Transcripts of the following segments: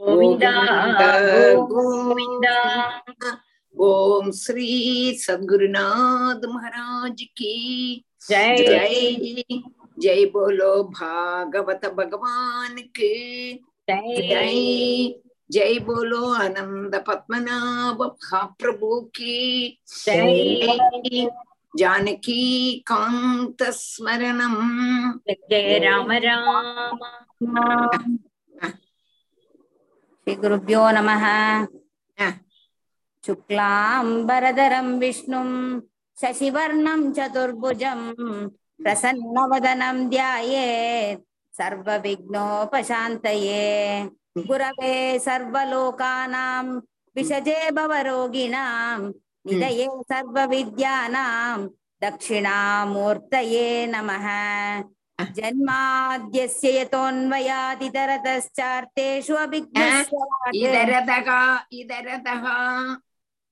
गोविन्दा गोविन्दा ओम श्री सदगुरुनाथ महाराज की जय। जय। जय बोलो भागवत भगवान की जय। जय। बोलो आनंद पद्मनाभ प्रभु की जय। जानकी कांत स्मरणम। जय राम राम। श्रीगुरुभ्यो नमः हा. शुक्लाम्बरधरं विष्णुं शशिवर्णं चतुर्भुजं प्रसन्नवदनं ध्यायेत् सर्वविघ्नोपशान्तये गुरवे सर्वलोकानां विषजे भवरोगिणां निधये सर्वविद्यानां दक्षिणामूर्तये नमः जन्माद्यस्य यतोऽन्वयादितरतश्चार्तेषु अभिज्ञस्वराट् इधरतः इधरतः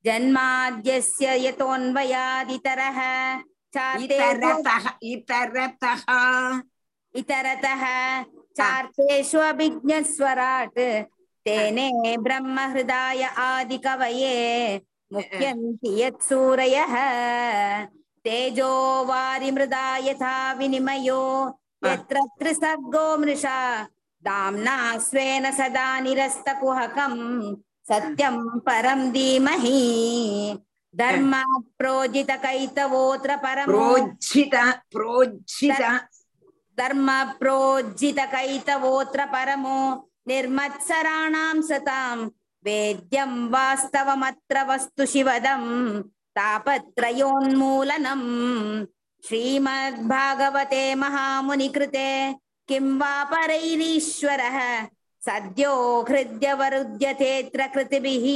जन्माद्यस्य यतोऽन्वयादितरः चार्तेषु इतरतः इतरतः इतरतः चार्तेषु अभिज्ञस्वराट् तेने ब्रह्महृदाय आदिकवये मुह्यन्ति यत्सूरयः तेजो वारिमृदा यथा विनिमयो यत्र त्रिसर्गो मृषा दाम्ना स्वेन सदा निरस्तकुहकम् सत्यं परं धीमहि धर्मात् प्रोजितकैतवोऽत्र परमो प्रोज्झित प्रोज्झित धर्म प्रोज्झितकैतवोऽत्र परमो निर्मत्सराणां सतां वेद्यं वास्तवमत्र वस्तु शिवदम् तापत्रयोन्मूलनम् श्रीमद्भागवते महामुनिकृते किं वा परैरीश्वरः? सद्यो हृद्यवरुध्यतेऽत्र कृतिभिः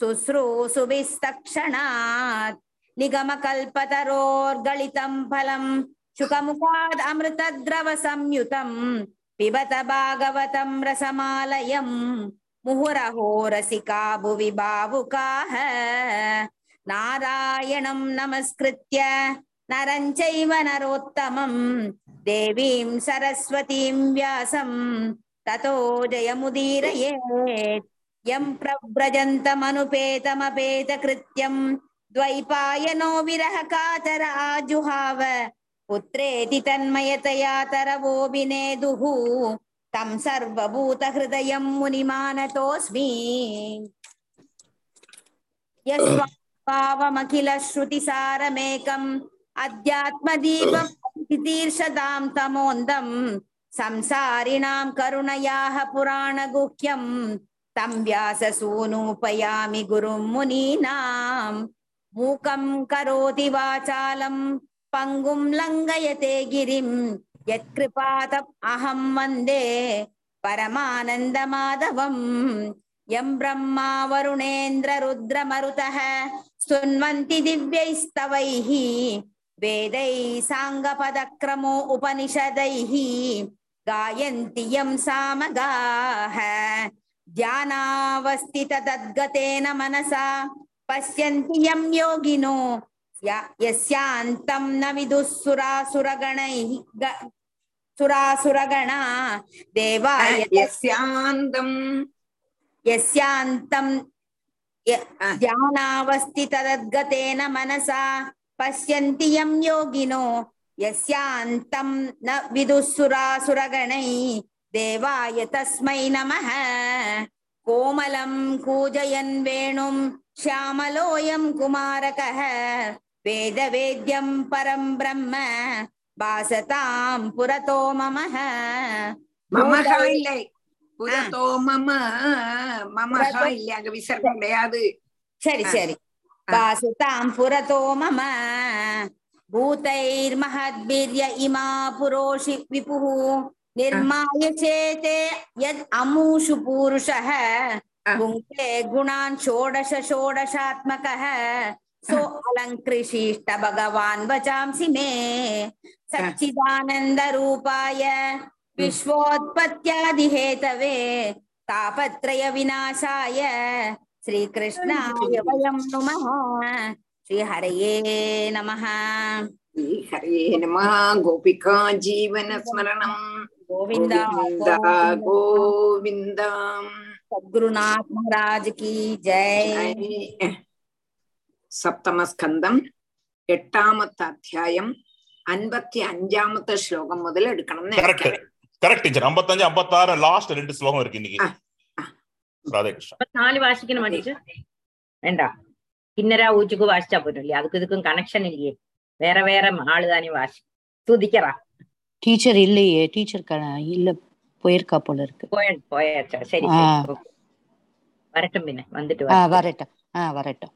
शुश्रूषुभिस्तक्षणात् निगमकल्पतरोर्गलितं फलं शुकमुखाद् अमृतद्रवसंयुतम् पिबत भागवतं रसमालयम् मुहुरहो रसिका भुवि भावुकाः नारायणं नमस्कृत्य नरं चैव नरोत्तमं देवीं सरस्वतीं व्यासं ततो जयमुदीरयेत् यं प्रव्रजन्तमनुपेतमपेतकृत्यं द्वैपायनो विरहकातर आजुहाव पुत्रेति तन्मयतया तरवोऽभिनेदुः तं सर्वभूतहृदयं मुनिमानतोऽस्मि பாவமகிலஸ்ருதிசாரமேகம் அத்தியாத்மதீபம் தீர்ஷதாம் தமோந்தம் சம்சாரிணாம் கருணையாக புராணகுஹ்யம் தம் வியாசசூனூபயாமி குரும் முனீனாம் மூக்கம் கரோதி வாசாலம் பங்கும் லங்கயதே கிரிம் யத்கிருபாதம் அகம் வந்தே பரமானந்த மாதவம் यं ब्रह्मा वरुणेन्द्ररुद्रमरुतः स्तुन्वन्ति दिव्यैस्तवैः वेदैः साङ्गपदक्रमो उपनिषदैः गायन्ति यं सामगाः ध्यानावस्थिततद्गतेन मनसा पश्यन्ति यं योगिनो य- यस्यान्तं न विदुः सुरासुरगणैः ग- सुरासुरगणा देवाय यस्यान्तम् यस्यान्तं य- आ. ध्यानावस्थितद्गतेन मनसा पश्यन्ति यं योगिनो यस्यान्तं न विदुःसुरासुरगणै देवाय तस्मै नमः कोमलं कूजयन् वेणुं श्यामलोऽयं कुमारकः वेदवेद्यं परं ब्रह्म भासतां पुरतो ममः மமஹ இல்லை புரதோ மம மமஹ இல்லை அங்க விசர்க்கம் கிடையாது சரி ஆ. சரி ஆ. वासुतां पुरतो मम भूतैर्महद्भिर्य इमा पुरोषि विपुः निर्माय चेते यद् अमूषु पूरुषः आ. भुङ्क्ते गुणान् षोडश षोडशात्मकः सो अलङ्कृशिष्ट भगवान् वचांसि मे सच्चिदानन्दरूपाय विश्वोत्पत्यादिहेतवे तापत्रयविनाशाय श्रीकृष्णाय वयं नुमः श्रीहरये नमः श्रीहरये नमः गोपिका जीवनस्मरणं गोविन्दा गोविन्दा सद्गुरुनाथ महाराज की जय സപ്തമസ്കന്ധം എട്ടാമത്തെ അധ്യായം അൻപത്തി അഞ്ചാമത്തെ ശ്ലോകം മുതൽ എടുക്കണം നേരത്തെ கரெக்ட் டீச்சர் ஐம்பத்தஞ்சு ஐம்பத்தாறு லாஸ்ட் ரெண்டு ஸ்லோகம் இருக்கு இன்னைக்கு. ராதேகிருஷ்ணன் நாலு வாசிக்கணுமா டீச்சர் வேண்டாம் கிண்ணரா ஊச்சுக்கு வாசிச்சா போயிடும் இல்லையா? அதுக்கு இதுக்கும் கனெக்ஷன் இல்லையே. வேற வேற ஆளு தானே வாசி. துதிக்கிறா. டீச்சர் இல்லையே. டீச்சர் இல்ல போயிருக்கா போல இருக்கு. போயாச்சா? சரி வரட்டும் பின்ன. வந்துட்டு வரட்டும். வரட்டும்.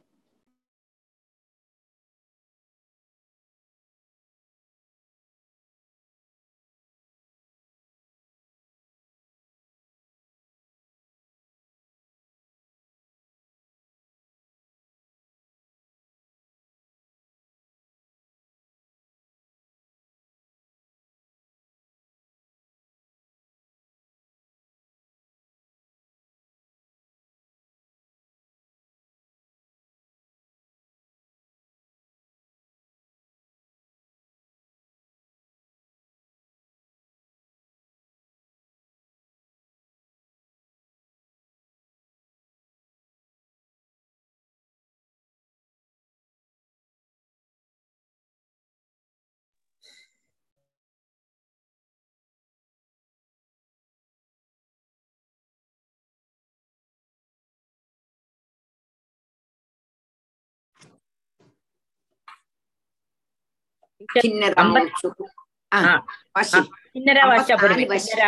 വാശി. കിന്നര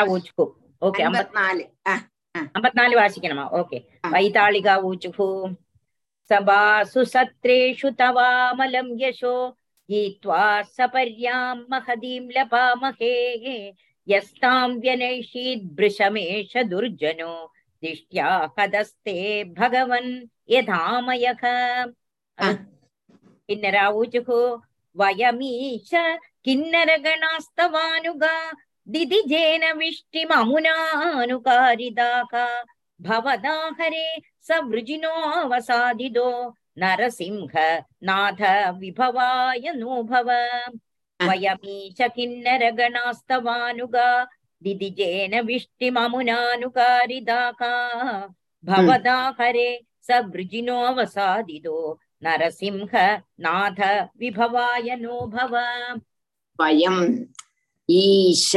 ഊച്ചുക്കു ഓക്കെ അമ്പത്തി അമ്പത്തിനാല് ആ, അമ്പത്തിനാല് വാശിക്കണമാ ഓക്കെ ആ. വൈതാളിക ഊചുഹു സഭാസു സത്രേഷു തവാമലം യശോ ഗീത്വാ സപര്യാം മഹദീം ലപാമഹേ യസ്താം വ്യനൈഷീദ് ഭൃശമേഷ ദുർജനോ ദിഷ്ട്യാ ഹതസ്തേ ഭഗവൻ യഥാമയഃ ആ. കിന്നരാവൂചുഹു वयमीश किन्नरगणास्तवानुगा दिदिजेन विष्टिममुनानुकारिदाः भवदाहरे सवृजिनोऽवसादिदो नरसिंह नाथ विभवाय नो भव वयमीश किन्नरगणास्तवानुगा दिदिजेन विष्टिममुनानुकारिदाः भवदाहरे सवृजिनोऽवसादिदो नरसिंह नाथ विभवाय नो भव वयम् ईश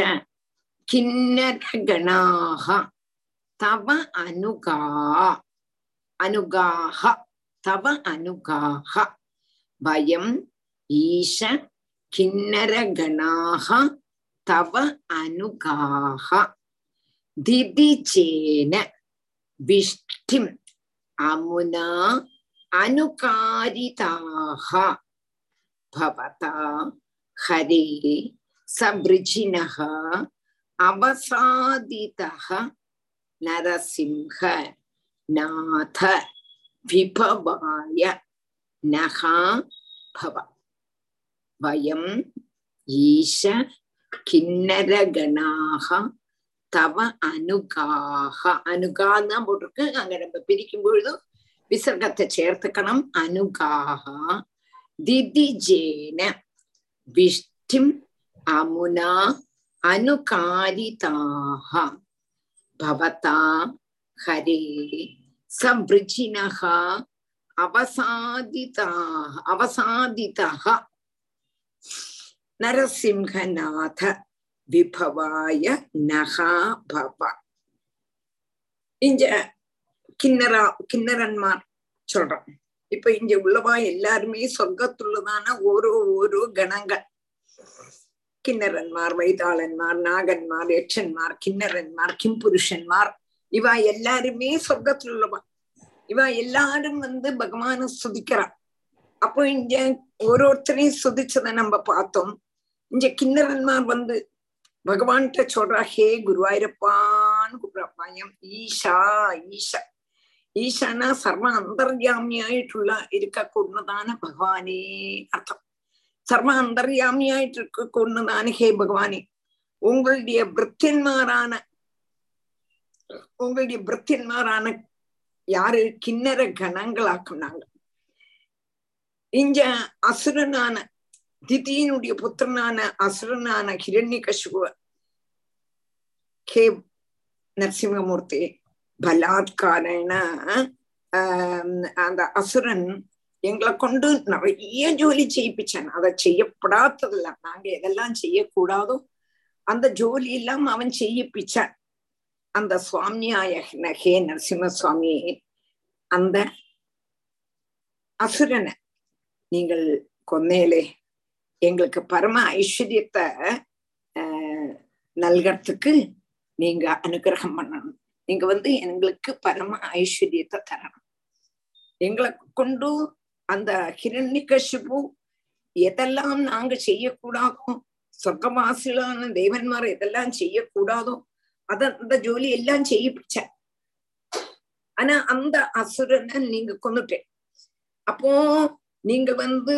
किन्नरगणाः तव अनुगा अनुगाः तव अनुगाः वयम् ईश किन्नरगणाः तव अनुगाः दिदिचेन विष्टिम् अमुना அனுகாரிதாக பவதா ஹரே சபிருஜினக அவசாதிதக நரசிம்ஹ நாத விபவாய நகா பவ. வயம் ஈஷ கிண்ணரகனாக தவ அனுகாக அனுகான்னு போட்டிருக்கு. அங்க நம்ம பிரிக்கும் பொழுதும் விசர்க்கத்தை சேர்த்துக்கணும் அனுகாக திதிஜேன விஷ்டிம் அமுனா அனுகாரிதாக பவதா ஹரே சபிருஜினः அவசாதிதாக அவசாதிதः நரசிம்ஹநாத விபவாய நகா பவ இங்க கிண்ணரா கிண்ணரன்மார் சொல்றான். இப்ப இங்க உள்ளவா எல்லாருமே சொர்க்கத்துள்ளதான ஓரோ ஓரோ கணங்கள். கிண்ணரன்மார் வைதாளன்மார் நாகன்மார் யட்சன்மார் கிண்ணரன்மார் கிம்புருஷன்மார். இவா எல்லாருமே சொர்க்கத்துள்ளவா. இவா எல்லாரும் வந்து பகவான சுதிக்கிறா அப்போ இங்க ஓரோருத்தரையும் சுதிச்சதை நம்ம பார்த்தோம். இங்க கிண்ணரன்மார் வந்து பகவான்கிட்ட சொல்றா ஹே குருவாயிரப்பான்னு கூப்பிடுறா பயம் ஈஷா ஈஷா. ഈശാന സർവ അന്തര്യാമിയായിട്ടുള്ള ഇരിക്കൂടുന്നതാണ് ഭഗവാനേ അർത്ഥം സർവ അന്തര്യാമിയായിട്ടിരിക്കൂടുന്നതാണ് ഹേ ഭഗവാനെ உங்களுடைய பிருத்தின்மாரான உங்களுடைய பிருத்தின்மாரான யாரு? கிண்ணற கணங்களாக்குனாங்க இங்க அசுரனான திதியினுடைய புத்திரனான அசுரனான ஹிரண்ய கசுவ கே நரசிம்மமூர்த்தி பலாத்காரன அந்த அசுரன் எங்களை கொண்டு நிறைய ஜோலி செய்யிப்பிச்சான். அதை செய்யப்படாததில்ல. நாங்க எதெல்லாம் செய்யக்கூடாதோ அந்த ஜோலி எல்லாம் அவன் செய்யிப்பிச்சான். அந்த சுவாமியாய ஹே நரசிம்ம சுவாமி அந்த அசுரனை நீங்கள் கொன்னேலே எங்களுக்கு பரம ஐஸ்வர்யத்தை நல்கிறதுக்கு நீங்க அனுகிரகம் பண்ணணும். நீங்க வந்து எங்களுக்கு பரம ஐஸ்வர்யத்தை தரணும். எங்களை கொண்டு அந்த ஹிரண்யகசிபு எதெல்லாம் நாங்க செய்யக்கூடாதோ சொர்க்கவாசிகளான தேவன்மார் எதெல்லாம் செய்யக்கூடாதோ அத அந்த ஜோலி எல்லாம் செய்யிப்பிச்ச. ஆனா அந்த அசுரனை நீங்க கொண்டுட்டேன் அப்போ நீங்க வந்து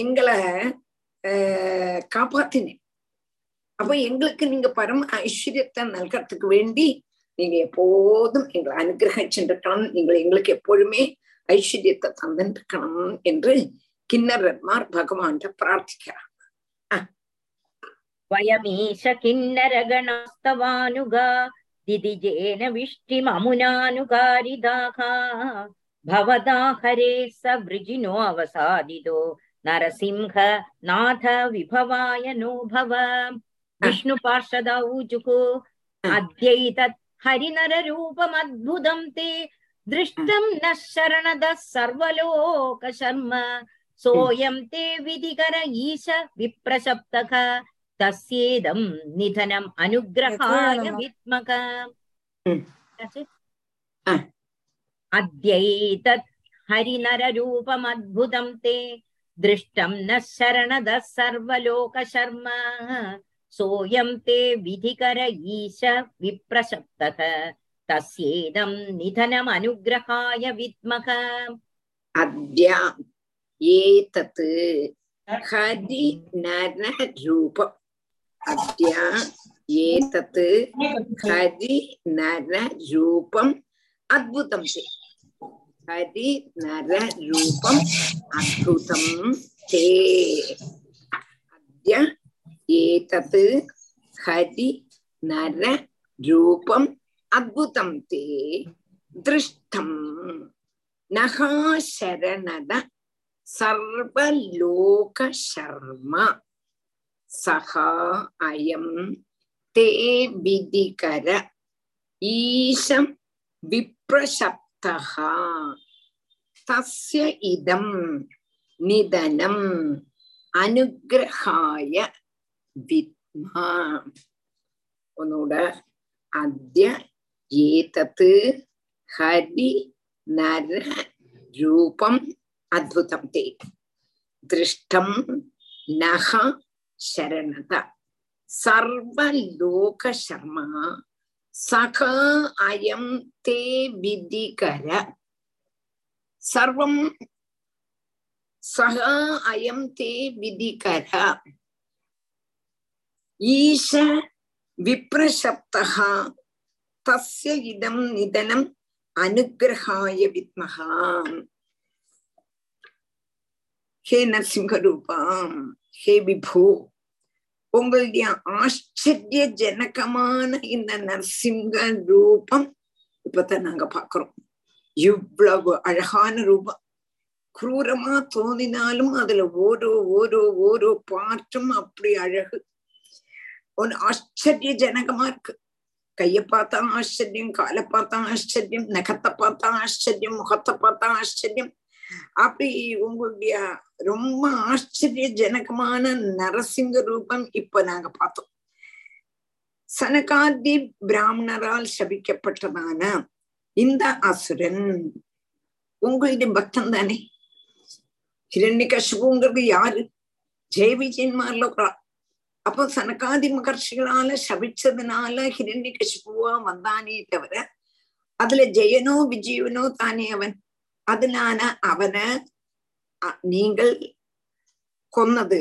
எங்களை காப்பாத்தினேன் அப்ப எங்களுக்கு நீங்க பரம ஐஸ்வர்யத்தை நல்கிறதுக்கு வேண்டி நீங்க எப்போதும் எங்களை அனுகிரகிச்சுருக்கணும் நீங்கள் எங்களுக்கு எப்பொழுதுமே ஐஸ்வர்யத்தை தந்துருக்கணும் என்று கிண்ணரன்மார் பகவான்கிட்ட பிரார்த்திக்கிறார் वयमीश किन्नरगणास्तवानुगा दिदिजेन विष्टिममुनानुकारिदाः भवदा हरे स वृजिनो अवसादितो नरसिंह नाथ विभवाय नो भव विष्णुपार्षद ऊजुः अद्यैतत् हरिनररूपमद्भुतं ते दृष्टं न शरणदः सर्वलोकशर्म सोऽयं ते विधिकर ईश विप्रशप्तक तस्येदं निधनम् अनुग्रहाय विद्मक अद्यैतत् हरिनररूपमद्भुतं ते दृष्टं न शरणदः सर्वलोकशर्म सोऽयं ते विधिकर ईश विप्रशप्तक तस्येदं निधनमनुग्रहाय विद्मक अद्य एतत् हरिनररूपम् अद्य एतत् हरिनररूपम् अद्भुतं ते। हरिनररूपम् अद्भुतं ते। अद्य ഏതത് ഹരി നര രൂപം അദ്ഭുതം തേ ദൃഷ്ടം നഹാശരണത സർവലോകശർമ്മ സഹ അയം തേ വിധികര ഈശം വിപ്രശബ്ദ തസ്യ ഇതം നിധനം അനുഗ്രഹായ வித்மா ஒன்னோட அத்திய ஏதத்து ஹரி நர ரூபம் அத்புதம் தே திருஷ்டம் நக சரணத சர்வலோக சர்மா சக அயம் தே விதிகர சர்வம் சக அயம் தே விதிகர ஈஷ விப்ரசப்தகா தஸ்ய இதம் நிதனம் அனுகிரகாய வித்மகா. ஹே நரசிம்ஹரூபாம் ஹே விபோ உங்களுடைய ஆச்சரிய ஜனகமான இந்த நரசிம்ஹ ரூபம் இப்பதான் நாங்க பாக்குறோம் இவ்வளவு அழகான ரூபம். குரூரமா தோணினாலும் அதுல ஓரோ ஓரோ ஓரோ பாட்டும் அப்படி அழகு. ஒன்னு ஆச்சரியஜனகமா இருக்கு. கைய பார்த்தா ஆச்சரியம் காலை பார்த்தா ஆச்சரியம் நகத்தை பார்த்தா ஆச்சரியம் முகத்தை பார்த்தா ஆச்சரியம். அப்படி உங்களுடைய ரொம்ப ஆச்சரியஜனகமான நரசிங்க ரூபம் இப்ப நாங்க பார்த்தோம். சனகாதி பிராமணரால் சபிக்கப்பட்டதான இந்த அசுரன் உங்களுடைய பக்தன் தானே. ஹிரண்யகசுங்கிறது யாரு? ஜெய விஜயன்மார்ல ஒரு அப்போ சனகாதி மகர்ஷிகளால சபிச்சதுனால ஹிரண்யகசிபுவா வந்தானே தவிர அதுல ஜெயனோ விஜயனோ தானே அவன். அதனால அவனை நீங்கள் கொன்னது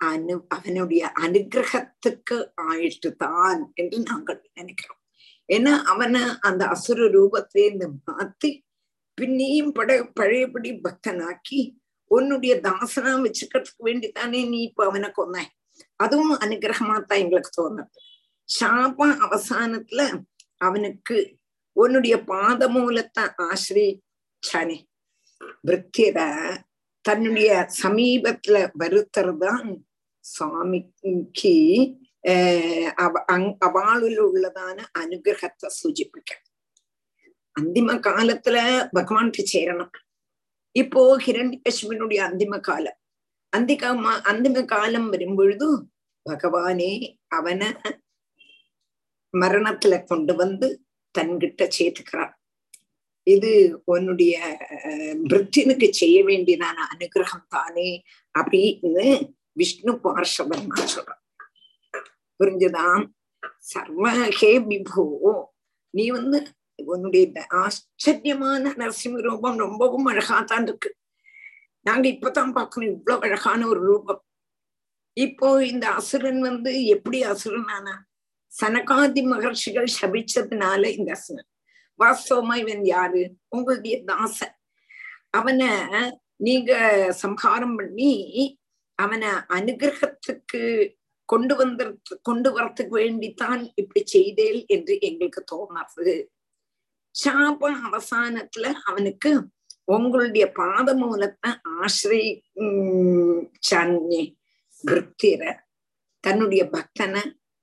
அனு அவனுடைய அனுகிரகத்துக்கு ஆயிட்டு தான் என்று நாங்கள் நினைக்கிறோம். ஏன்னா அவனை அந்த அசுர ரூபத்திலேருந்து மாத்தி பின்னையும் பட பழையபடி பக்தனாக்கி உன்னுடைய தாசனா வச்சுக்கிறதுக்கு வேண்டித்தானே நீ இப்ப அவனை கொன்ன? அதுவும் அனுகிரகமாத்தான் எங்களுக்கு தோணுது சாப அவசானத்துல அவனுக்கு உன்னுடைய பாதமூலத்தை ஆசிரிச்சானே விற்கிற தன்னுடைய சமீபத்துல வருத்தர்தான் சுவாமிக்கு அவளுல உள்ளதான அனுகிரகத்தை சூச்சிப்பிக்க அந்திம காலத்துல பகவானுக்கு சேரணும். இப்போ ஹிரண்யகசிபனுடைய அந்திம காலம். அந்திகமா அந்திம காலம் வரும்பொழுது பகவானே அவனை மரணத்துல கொண்டு வந்து தன்கிட்ட சேர்த்துக்கிறான் இது உன்னுடைய மிருத்தினுக்கு பிருத்தினுக்கு செய்ய வேண்டியதான அனுகிரகம் தானே அப்படின்னு விஷ்ணு பார்ஷவன் சொல்றான் புரிஞ்சுதான் சர்வ ஹே விபோ. நீ வந்து உன்னுடைய ஆச்சரியமான நரசிம்ம ரூபம் ரொம்பவும் அழகாதான் இருக்கு. நாங்க இப்பதான் பார்க்கணும். இவ்வளவு அழகான ஒரு ரூபம். இப்போ இந்த அசுரன் வந்து எப்படி அசுரன் ஆனா சனகாதி மகர்ஷிகள் சபிச்சதுனால இந்த அசுரன். வாஸ்தவமா இவன் யாரு? உங்களுடைய தாசன். அவனை நீங்க சம்ஹாரம் பண்ணி அவனை அனுகிரகத்துக்கு கொண்டு வந்த கொண்டு வரத்துக்கு வேண்டித்தான் இப்படி செய்தேல் என்று எங்களுக்கு தோணாது. சாப அவசானத்துல அவனுக்கு உங்களுடைய பாத மூலத்தை ஆசிரிச்சான்னே கிருத்திர தன்னுடைய பக்தனை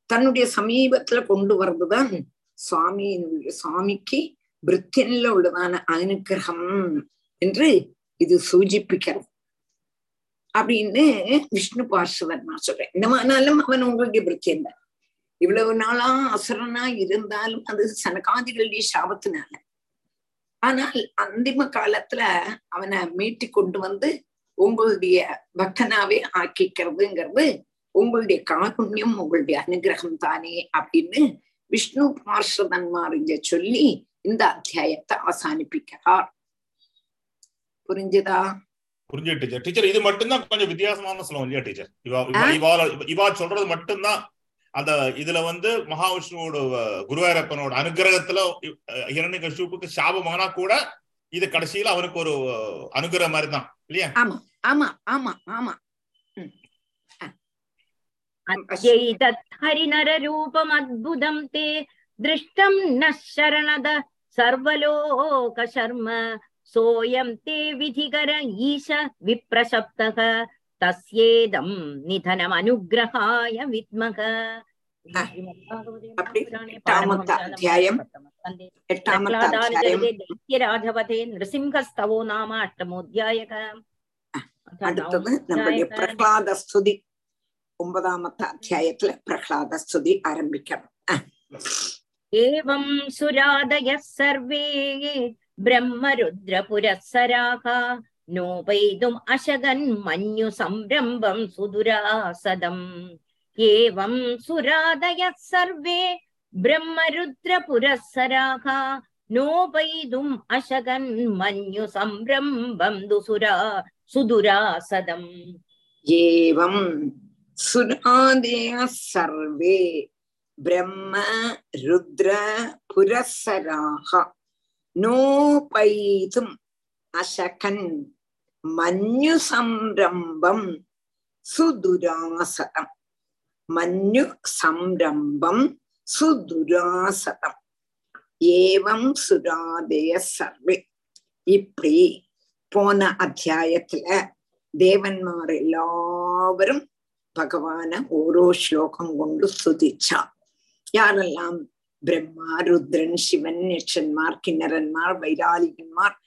தன்னுடைய சமீபத்துல கொண்டு வர்றதுதான் சுவாமியினுடைய சுவாமிக்கு விற்த்தினில உள்ளதான அனுகிரகம் என்று இது சூச்சிப்பிக்கிறது அப்படின்னு விஷ்ணு பார்ஷவர் நான் சொல்றேன் இந்த ஆனாலும் அவன் உங்களுக்கு விற்த்தியன் இவ்வளவு நாளா அசுரனா இருந்தாலும் அது சனகாதிகளுடைய சாபத்தினால. ஆனால் அந்திம காலத்துல அவனை மீட்டி கொண்டு வந்து உங்களுடைய பக்தனாவே ஆக்கிக்கிறதுங்கிறது உங்களுடைய காருண்யம் உங்களுடைய அனுகிரகம் தானே அப்படின்னு விஷ்ணு பார்ஷதன்மார் இங்க சொல்லி இந்த அத்தியாயத்தை அவசானிப்பிக்கிறார். புரிஞ்சுதா? புரிஞ்சு டீச்சர் டீச்சர் இது மட்டும்தான் கொஞ்சம் வித்தியாசமான சொல்லுவோம் இல்லையா டீச்சர் இவா இவா சொல்றது மட்டும்தான் அந்த இதுல வந்து மகாவிஷ்ணுவோட அஹ், குருவாயூரப்பனோட அனுகிரகத்துல இரண்டு கஷ்டப்புக்கு சாபமானா கூட இது கடைசியில அவனுக்கு ஒரு அஹ், அனுகிரகம் மாதிரி தான் இல்லையா ஆமா ஆமா ஆமா ஆமா अद्यैतत् हरिनररूपमद्भुतं ते दृष्टं नः शरणद सर्वलोकशर्म सोऽयं ते विधिकर ईश विप्रशप्तः தஸ்யேதம் நிதனம் அனுகிரகாய வித்மக தைத்தியராஜவதே நிருசிம்ஹஸ்தவோ நாம அஷ்டமோத்தியாயக அடுத்தது நம்முடைய பிரகலாத ஸ்துதி ஒன்பதாமத்த அத்தியாயத்துல பிரகலாத ஸ்துதி ஆரம்பிக்கணும் ஏவம் சுராதய சர்வே பிரம்ம ருத்ர புரஸ்ஸராக नोपैतुम् अशगन्मन्यु संरम्भम् सुदुरासदम् एवम् सुरादयः सर्वे ब्रह्मरुद्रपुरःसराः नोपैतुम् अशगन्मन्यु संरम्भम् दुसुरा सुदुरासदम् एवम् सुरादयः सर्वे ब्रह्म रुद्र पुरःसराः नोपैतुम् அசகன் மன்யு சம்ரம்பம் சுதுராசதம் மன்யு சம்ரம்பம் சுதுராசதம் ஏவம் சுராதய சர்வே இப்படி போன அத்தியாயத்துல தேவன்மார் எல்லாவரும் பகவான ஓரோ ஸ்லோகம் கொண்டு சுதிச்சா யாரெல்லாம் பிரம்மா ருத்ரன் சிவன் யட்சன்மார் கிண்ணரன்மார் வைராலிகன்மார்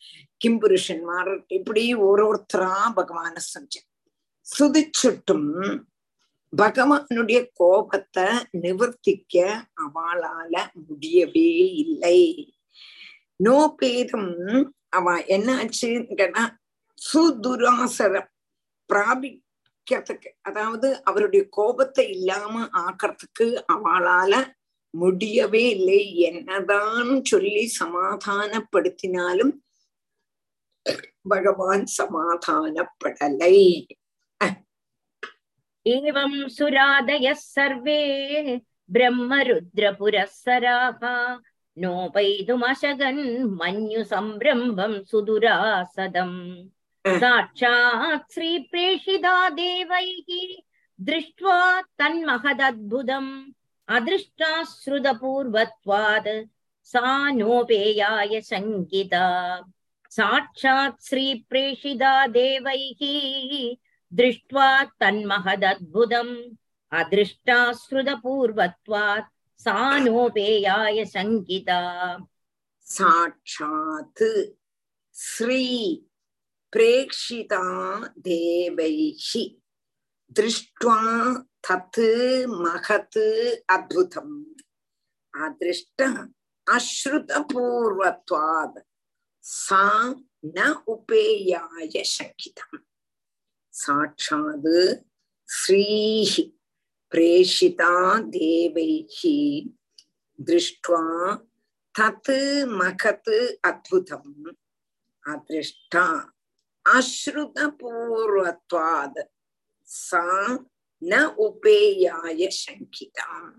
கிம்புருஷன்மார் இப்படி ஓரோருத்தரா பகவான செஞ்ச சுதிச்சுட்டும் பகவானுடைய கோபத்தை நிவர்த்திக்க அவளால முடியவே இல்லை நோ பேரும் அவ என்ன ஆச்சுன்னு கேட்டா சுதுராசரம் பிராபிக்கிறதுக்கு அதாவது அவருடைய கோபத்தை இல்லாம ஆக்கிறதுக்கு அவளால முடியவே இல்லை. என்னதான் சொல்லி சமாதானப்படுத்தினாலும் பகவான் சமாதானப்படலை. ஏவம் சுராதய சர்வே பிரம்மருத்ரபுரஸ்வராக நோபைதுமசகன் மன்யு சம்பிரம்பம் சுதுராசதம் சாட்சாத் ஸ்ரீ பிரேஷிதா தேவைகி திருஷ்டுவா தன்மகதத்புதம் अदृष्टाश्रुतपूर्वत्वात् सा नोपेयाय शङ्किता साक्षात् श्रीप्रेषिता देवैः दृष्ट्वा तन्महदद्भुतम् अदृष्टाश्रुतपूर्वत्वात् सा नोपेयाय शङ्किता साक्षात् श्री प्रेक्षिता देवैः திருஷ்டுவா தத்து மகத்து அத்புதம். அதிருஷ்ட அஸ்ருதபூர்வத்வாத். சா ந உபேயாய சங்கிதம் சாட்சாது ஸ்ரீஹி பிரேஷிதா தேவைஹி. திருஷ்டுவா தத் மகத் அத்புதம். அதிருஷ்டா அஸ்ருதபூர்வத்வாத். சா ந உபேயாய சங்கிதாம்.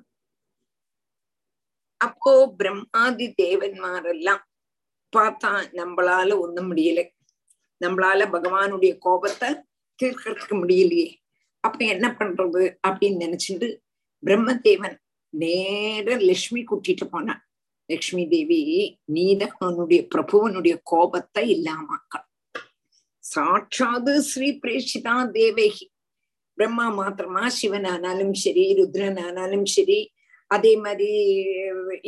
அப்போ பிரம்மாதி தேவன்மாரெல்லாம் பார்த்தா நம்மளால ஒண்ணும் முடியல. நம்மளால பகவானுடைய கோபத்தை தீர்க்கறதுக்கு முடியலையே. அப்ப என்ன பண்றது அப்படின்னு நினைச்சிட்டு பிரம்மதேவன் நேர லட்சுமி கூட்டிட்டு போனான். லக்ஷ்மி தேவி நீதகனுடைய பிரபுவனுடைய கோபத்தை இல்லாமாக்க சாட்சாது ஸ்ரீ பிரேஷிதா தேவேகி. பிரம்மா மாத்திரமா சிவன் ஆனாலும் சரி ருத்ரன் ஆனாலும் சரி அதே மாதிரி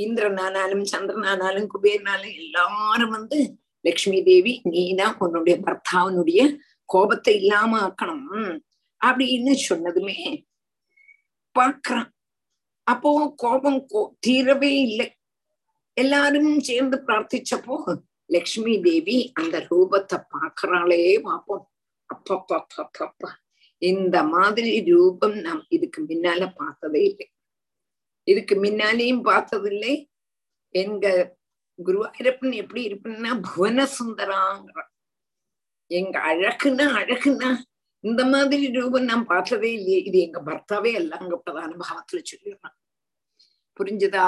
இந்திரன் ஆனாலும் சந்திரன் ஆனாலும் குபேரனாலும் எல்லாரும் வந்து லக்ஷ்மி தேவி நீதான் உன்னுடைய பர்த்தாவனுடைய கோபத்தை இல்லாம ஆக்கணும். அப்படின்னு சொன்னதுமே பாக்குறான் அப்போ கோபம் தீரவே இல்லை. எல்லாரும் சேர்ந்து பிரார்த்திச்சப்போ லக்ஷ்மி தேவி அந்த ரூபத்தை பாக்குறாளே பார்ப்போம் அப்பப்பப்பப்பா இந்த மாதிரி ரூபம் நாம் இதுக்கு முன்னால பார்த்ததே இல்லை. இதுக்கு முன்னாலேயும் பார்த்ததில்லை. எங்க குருவாயிரப்பன் எப்படி இருப்பேன்னா புவன சுந்தராங்கிற எங்க அழகுன்னா அழகுன்னா இந்த மாதிரி ரூபம் நான் பார்த்ததே இல்லையே. இது எங்க பர்த்தாவே எல்லாங்க பிரதான பாவத்துல சொல்லிடுறான். புரிஞ்சுதா?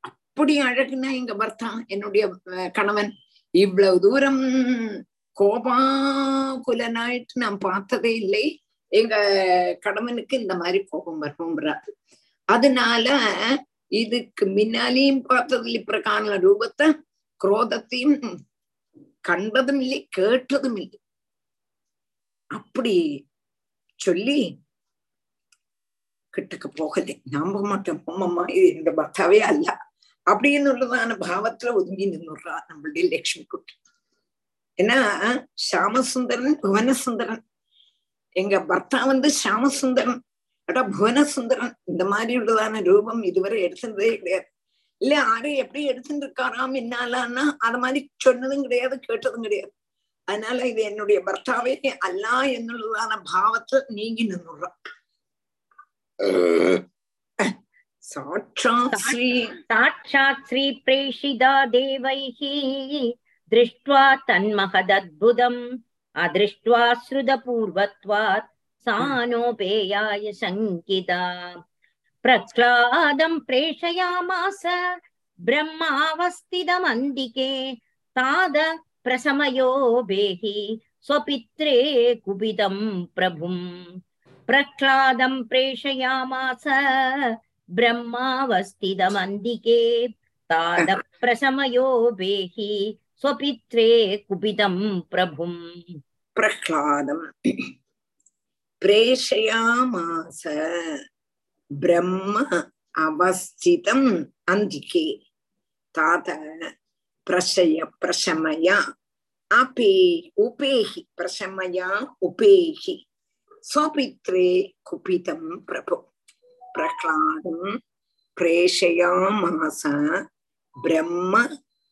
அப்படி அழகுனா எங்க பர்த்தா? என்னுடைய கணவன் இவ்வளவு தூரம் கோபாகுலனாயிட்டு நான் பார்த்ததே இல்லை. எங்க கடமனுக்கு இந்த மாதிரி கோபம் வரணும்ன்றார் அதனால இதுக்கு முன்னாலேயும் பார்த்ததில் இப்பிரகான ரூபத்தை குரோதத்தையும் கண்டதும் இல்லை கேட்டதும் இல்லை. அப்படி சொல்லி கிட்டக்கு போகலை. நம்ப மாட்டேன் போமம்மா இது எங்க பர்த்தாவே அல்ல. அப்படின்னுள்ளதான பாவத்துல ஒதுங்கி நின்னுடுறா நம்மளுடைய லட்சுமி குட்டி. ஏன்னா ஷாமசுந்தரன் புவனசுந்தரன். எங்க பர்த்தா வந்து ஷாமசுந்தரன். அடா புவனசுந்தரன். இந்த மாதிரி உள்ளதான ரூபம் இதுவரை எடுத்ததே கிடையாது. இல்ல ஆரு எப்படி எடுத்துட்டு இருக்காராம் என்னாலான்னா அது மாதிரி சொன்னதும் கிடையாது கேட்டதும் கிடையாது. அதனால இது என்னுடைய பர்த்தாவே அல்ல எന്നുള്ളதான பாவத்தை நீங்கி நின்னுடுறான் சாட்சாத் ஸ்ரீ சாட்சாத் ஸ்ரீ பிரேஷிதா தேவைஹி. दृष्ट्वा तन्महदद्भुतम् अदृष्ट्वा श्रुतपूर्वत्वात् सा नोपेयाय शङ्किता प्रह्लादम् प्रेषयामास ब्रह्मावस्थितमन्दिके ताद प्रसमयो बेहि स्वपित्रे कुपितम् प्रभुम् प्रह्लादम् प्रेषयामास ब्रह्मावस्थितमन्दिके ताद प्रसमयो बेहि स्वपित्रे कुपितम् प्रभुम् प्रह्लादम् प्रेषयामास ब्रह्म अवस्थितम् अन्तिके तात प्रशय प्रशमया अपे उपेहि प्रशमया उपेहि स्वपित्रे कुपितम् प्रभु प्रह्लादम् प्रेषयामास ब्रह्म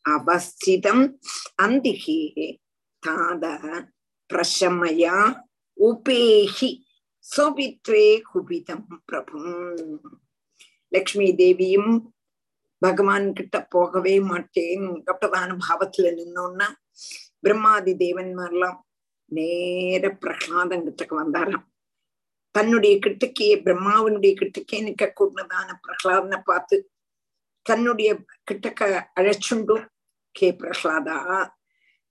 அவஸ்திதம் அந்திகே தாத பிரசமயா உபேஹி சோபித்ரே குபிதம் பிரபும் லக்ஷ்மி தேவியும் பகவான் கிட்ட போகவே மாட்டேன். கப்பதான பாவத்துல நின்னோன்னா பிரம்மாதி தேவன்மார்லாம் நேர பிரகலாதம் கிட்டக்கு வந்தாராம். தன்னுடைய கிட்டக்கே பிரம்மாவனுடைய கிட்டக்கே நிக்க கூடதான பிரகலாதனை பார்த்து தன்னுடைய கிட்டக்க அழைச்சுண்டும் கே பிரஹ்லாதா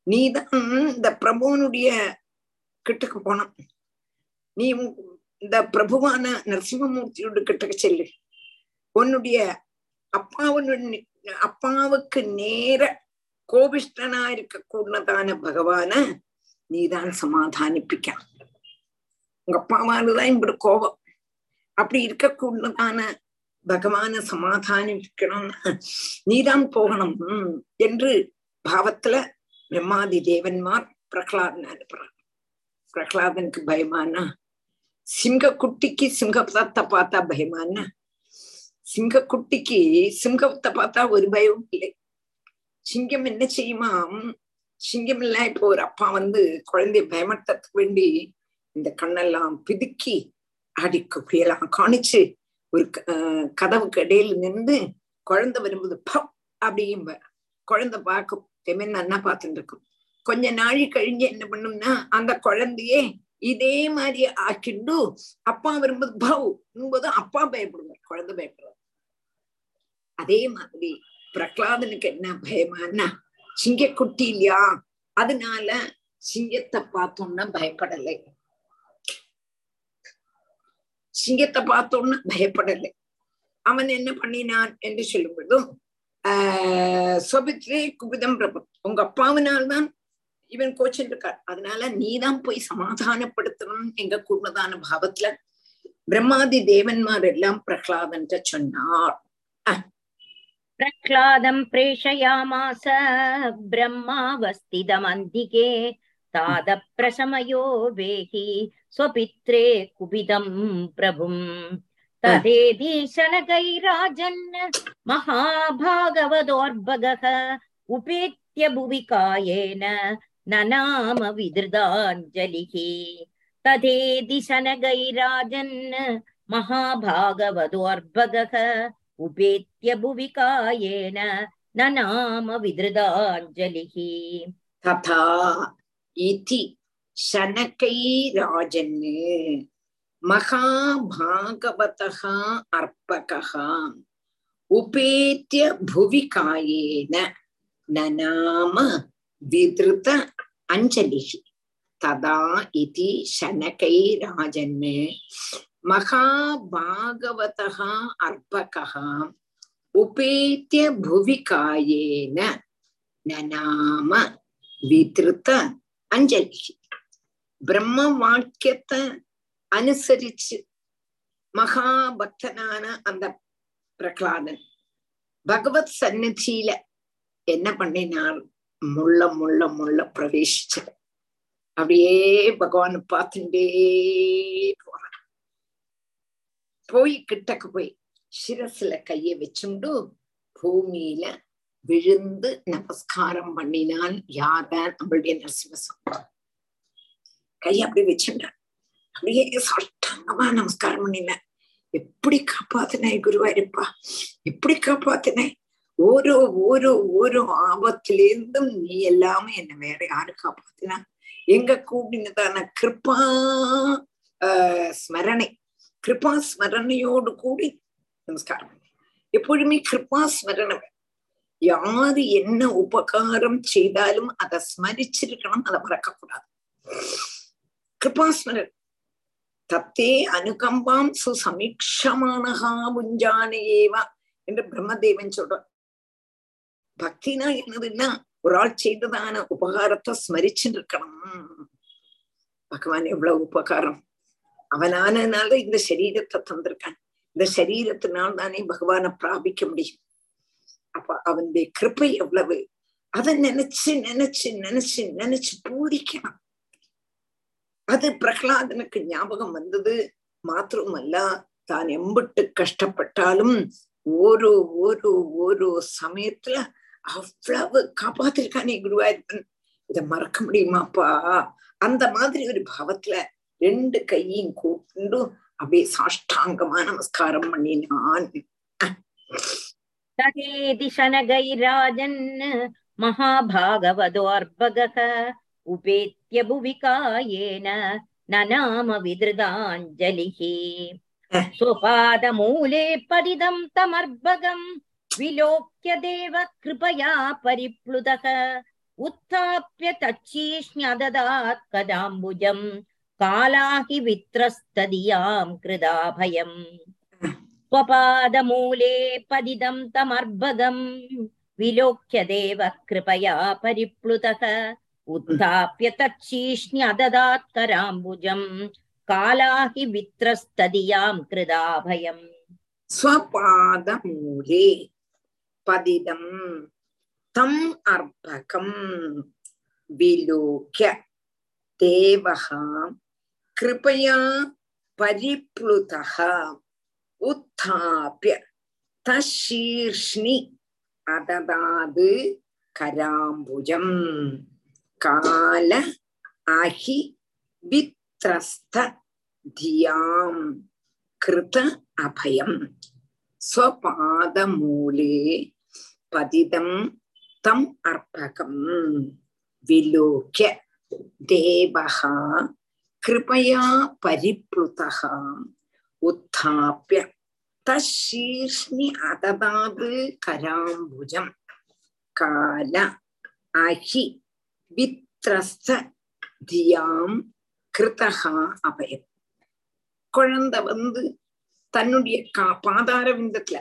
நீதான் இந்த பிரபுவனுடைய கிட்டக்கு போனோம் நீ இந்த பிரபுவான நரசிம்மமூர்த்தியோட கிட்டக்கு செல்லு. உன்னுடைய அப்பாவுன்னு அப்பாவுக்கு நேர கோபிஷ்டனா இருக்க கூடதான பகவான நீதான் சமாதானிப்பிக்க உங்க அப்பாவாலதான் இப்படி கோபம். அப்படி இருக்க கூடதான பகவான சமாதானிக்கணும்னு நீதான் போகணும். என்று பாவத்துல பிரம்மாதி தேவன்மார் பிரகலாதன் அனுப்புறான் பிரகலாதனுக்கு பயமானா? சிங்க குட்டிக்கு சிங்கத்தை பார்த்தா பயமானா? சிங்க குட்டிக்கு சிங்கத்தை பார்த்தா ஒரு பயம் இல்லை. சிங்கம் என்ன செய்யுமாம் சிங்கம் இல்ல இப்போ ஒரு அப்பா வந்து குழந்தைய பயமட்டத்துக்கு வேண்டி இந்த கண்ணெல்லாம் பிதுக்கி அடிக்கு புயலாம் காணிச்சு ஒரு கதவுக்கு இடையில நின்று குழந்தை வரும்போது பப் அப்படியும் குழந்தை பார்க்கும். தெமன் நன்னா பார்த்துட்டு இருக்கும். கொஞ்ச நாழி கழிஞ்சு என்ன பண்ணும்னா அந்த குழந்தையே இதே மாதிரி ஆக்கிண்டு அப்பா வரும்போது பவ்! என்பது அப்பா பயப்படுவார். குழந்தை பயப்படுவார். அதே மாதிரி பிரகலாதனுக்கு என்ன பயமானா சிங்க குட்டி இல்லையா? அதனால சிங்கத்தை பார்த்தோம்னா பயப்படலை. சிங்கத்தை பார்த்தோன்னு பயப்படலை. அவன் என்ன பண்ணினான் என்று சொல்லும் பொழுதும் ஆஹ் சொபித்ரே குபிதம் பிரபம் உங்க அப்பாவினால்தான் இவன் கோச்சிருக்கார் அதனால நீதான் போய் சமாதானப்படுத்தணும் எங்க கூர்மதான பாவத்துல. பிரம்மாதி தேவன்மார் எல்லாம் பிரஹ்லாதன் சொன்னார். பிரஹ்லாதம் பிரேஷயாமாச பிரம்மாவஸ்திதம் அந்திகே तादप्रशमयो वेहि स्वपित्रे कुपितम् प्रभुम् तदेति शनकैराजन् महाभागवतोर्भगः उपेत्य भुवि कायेन ननाम विधृताञ्जलिः तथेति शनगैराजन् महाभागवतोर्भगः उपेत्य भुवि कायेन ननाम विधृताञ्जलिः तथा इति शनकैराजन् महाभागवतः उपेत्य भुवि कायेन ननाम अञ्जलिः। तदा इति शनकैराजन् उपेत्य भुवि कायेन ननाम அஞ்சலி பிரம்ம வாக்கியத்தை அனுசரிச்சு மகாபக்தனான அந்த பிரகலாதன் பகவத் சந்நிதியில என்ன பண்ணினார்? முள்ள முள்ள முள்ள பிரவேசிச்சு அப்படியே பகவான் பார்த்துட்டே போறான் போய் கிட்டக்கு போய் சிரசுல கைய வச்சுண்டு பூமியில விழுந்து நமஸ்காரம் பண்ணினால் யார்தான் நம்மளுடைய நரசிம்மசாமி கைய அப்படி வச்சுட்டார் அப்படியே சாஷ்டாங்கமா நமஸ்காரம் பண்ணின எப்படி காப்பாத்தினாய் குருவாயிருப்பா? எப்படி காப்பாத்தினாய் ஓரோ ஓரோ ஓரோ ஆபத்திலிருந்தும் நீ எல்லாமே என்ன வேற யாரு காப்பாத்தினா? எங்க கூடினதான கிருப்பா ஸ்மரணை. கிருபா ஸ்மரணையோடு கூடி நமஸ்காரம். எப்பொழுதுமே கிருபா ஸ்மரணை யாரு என்ன உபகாரம் செய்தாலும் அதை ஸ்மரிச்சிருக்கணும் அதை மறக்கக்கூடாது. கிருபாஸ்மரன் தத்தே அனுகம்பாம் சுசமீட்சமானகா புஞ்சானேவா என்று பிரம்மதேவன் சொல்றான். பக்தினா என்னதுன்னா ஒரு ஆள் செய்ததான உபகாரத்தை ஸ்மரிச்சுட்டு இருக்கணும் பகவான் எவ்வளவு உபகாரம். அவனானனால இந்த சரீரத்தை தந்திருக்கான். இந்த சரீரத்தினால் தானே பகவானை பிராபிக்க முடியும். அப்ப அவனுடைய கிருப்பை எவ்வளவு? அதை நினைச்சு நினைச்சு நினைச்சு நினைச்சு பூரிக்கணும் அது பிரகலாதனுக்கு ஞாபகம் வந்தது. மாத்திரமல்ல தான் எம்பிட்டு கஷ்டப்பட்டாலும் ஒரு ஒரு ஒரு சமயத்துல அவ்வளவு காப்பாத்திருக்கானே குருவாயிருப்பன். இதை மறக்க முடியுமாப்பா? அந்த மாதிரி ஒரு பாவத்துல ரெண்டு கையும் கூப்பிண்டு அப்படியே சாஷ்டாங்கமா நமஸ்காரம் பண்ணினான். तथेति शनगैराजन् महाभागवतोर्भगः उपेत्य भुवि कायेन ननाम विधृताञ्जलिः स्वपादमूले पतितं तमर्भगम् विलोक्य देव कृपया परिप्लुतः उत्थाप्य तच्छीष्ण्यददात् कदाम्बुजम् काला हि वित्रस्तदियां कृदाभयम् स्वपादमूले पदिदं तमर्भगम् विलोक्य देवः कृपया परिप्लुतः उत्थाप्य तच्छीष्ण्यददात् कराम्बुजम् काला हि वित्रस्तदियां कृदाभयम् स्वपादमूले पतितं तम् अर्भकम् विलोक्य देवः कृपया परिप्लुतः உத்தாபிய தீர்ஷ்ணி அததாது கராம்புஜம் கால அஹி வித்ரஸ்த தியாம் கிருத அபயம் ஸ்வபாதமூலே பதிதம் தம் அர்ப்பகம் விலோக்ய தேவகா கிருபயா பரிப்ளுதகாம் उत्थाप्य तशीर्ष्णि अददाद् कराम्बुजम् काल अहि வித்ரஸ்த தியாம் கிருதகா அபயம் குழந்தை வந்து தன்னுடைய கா பாதார விந்தத்துல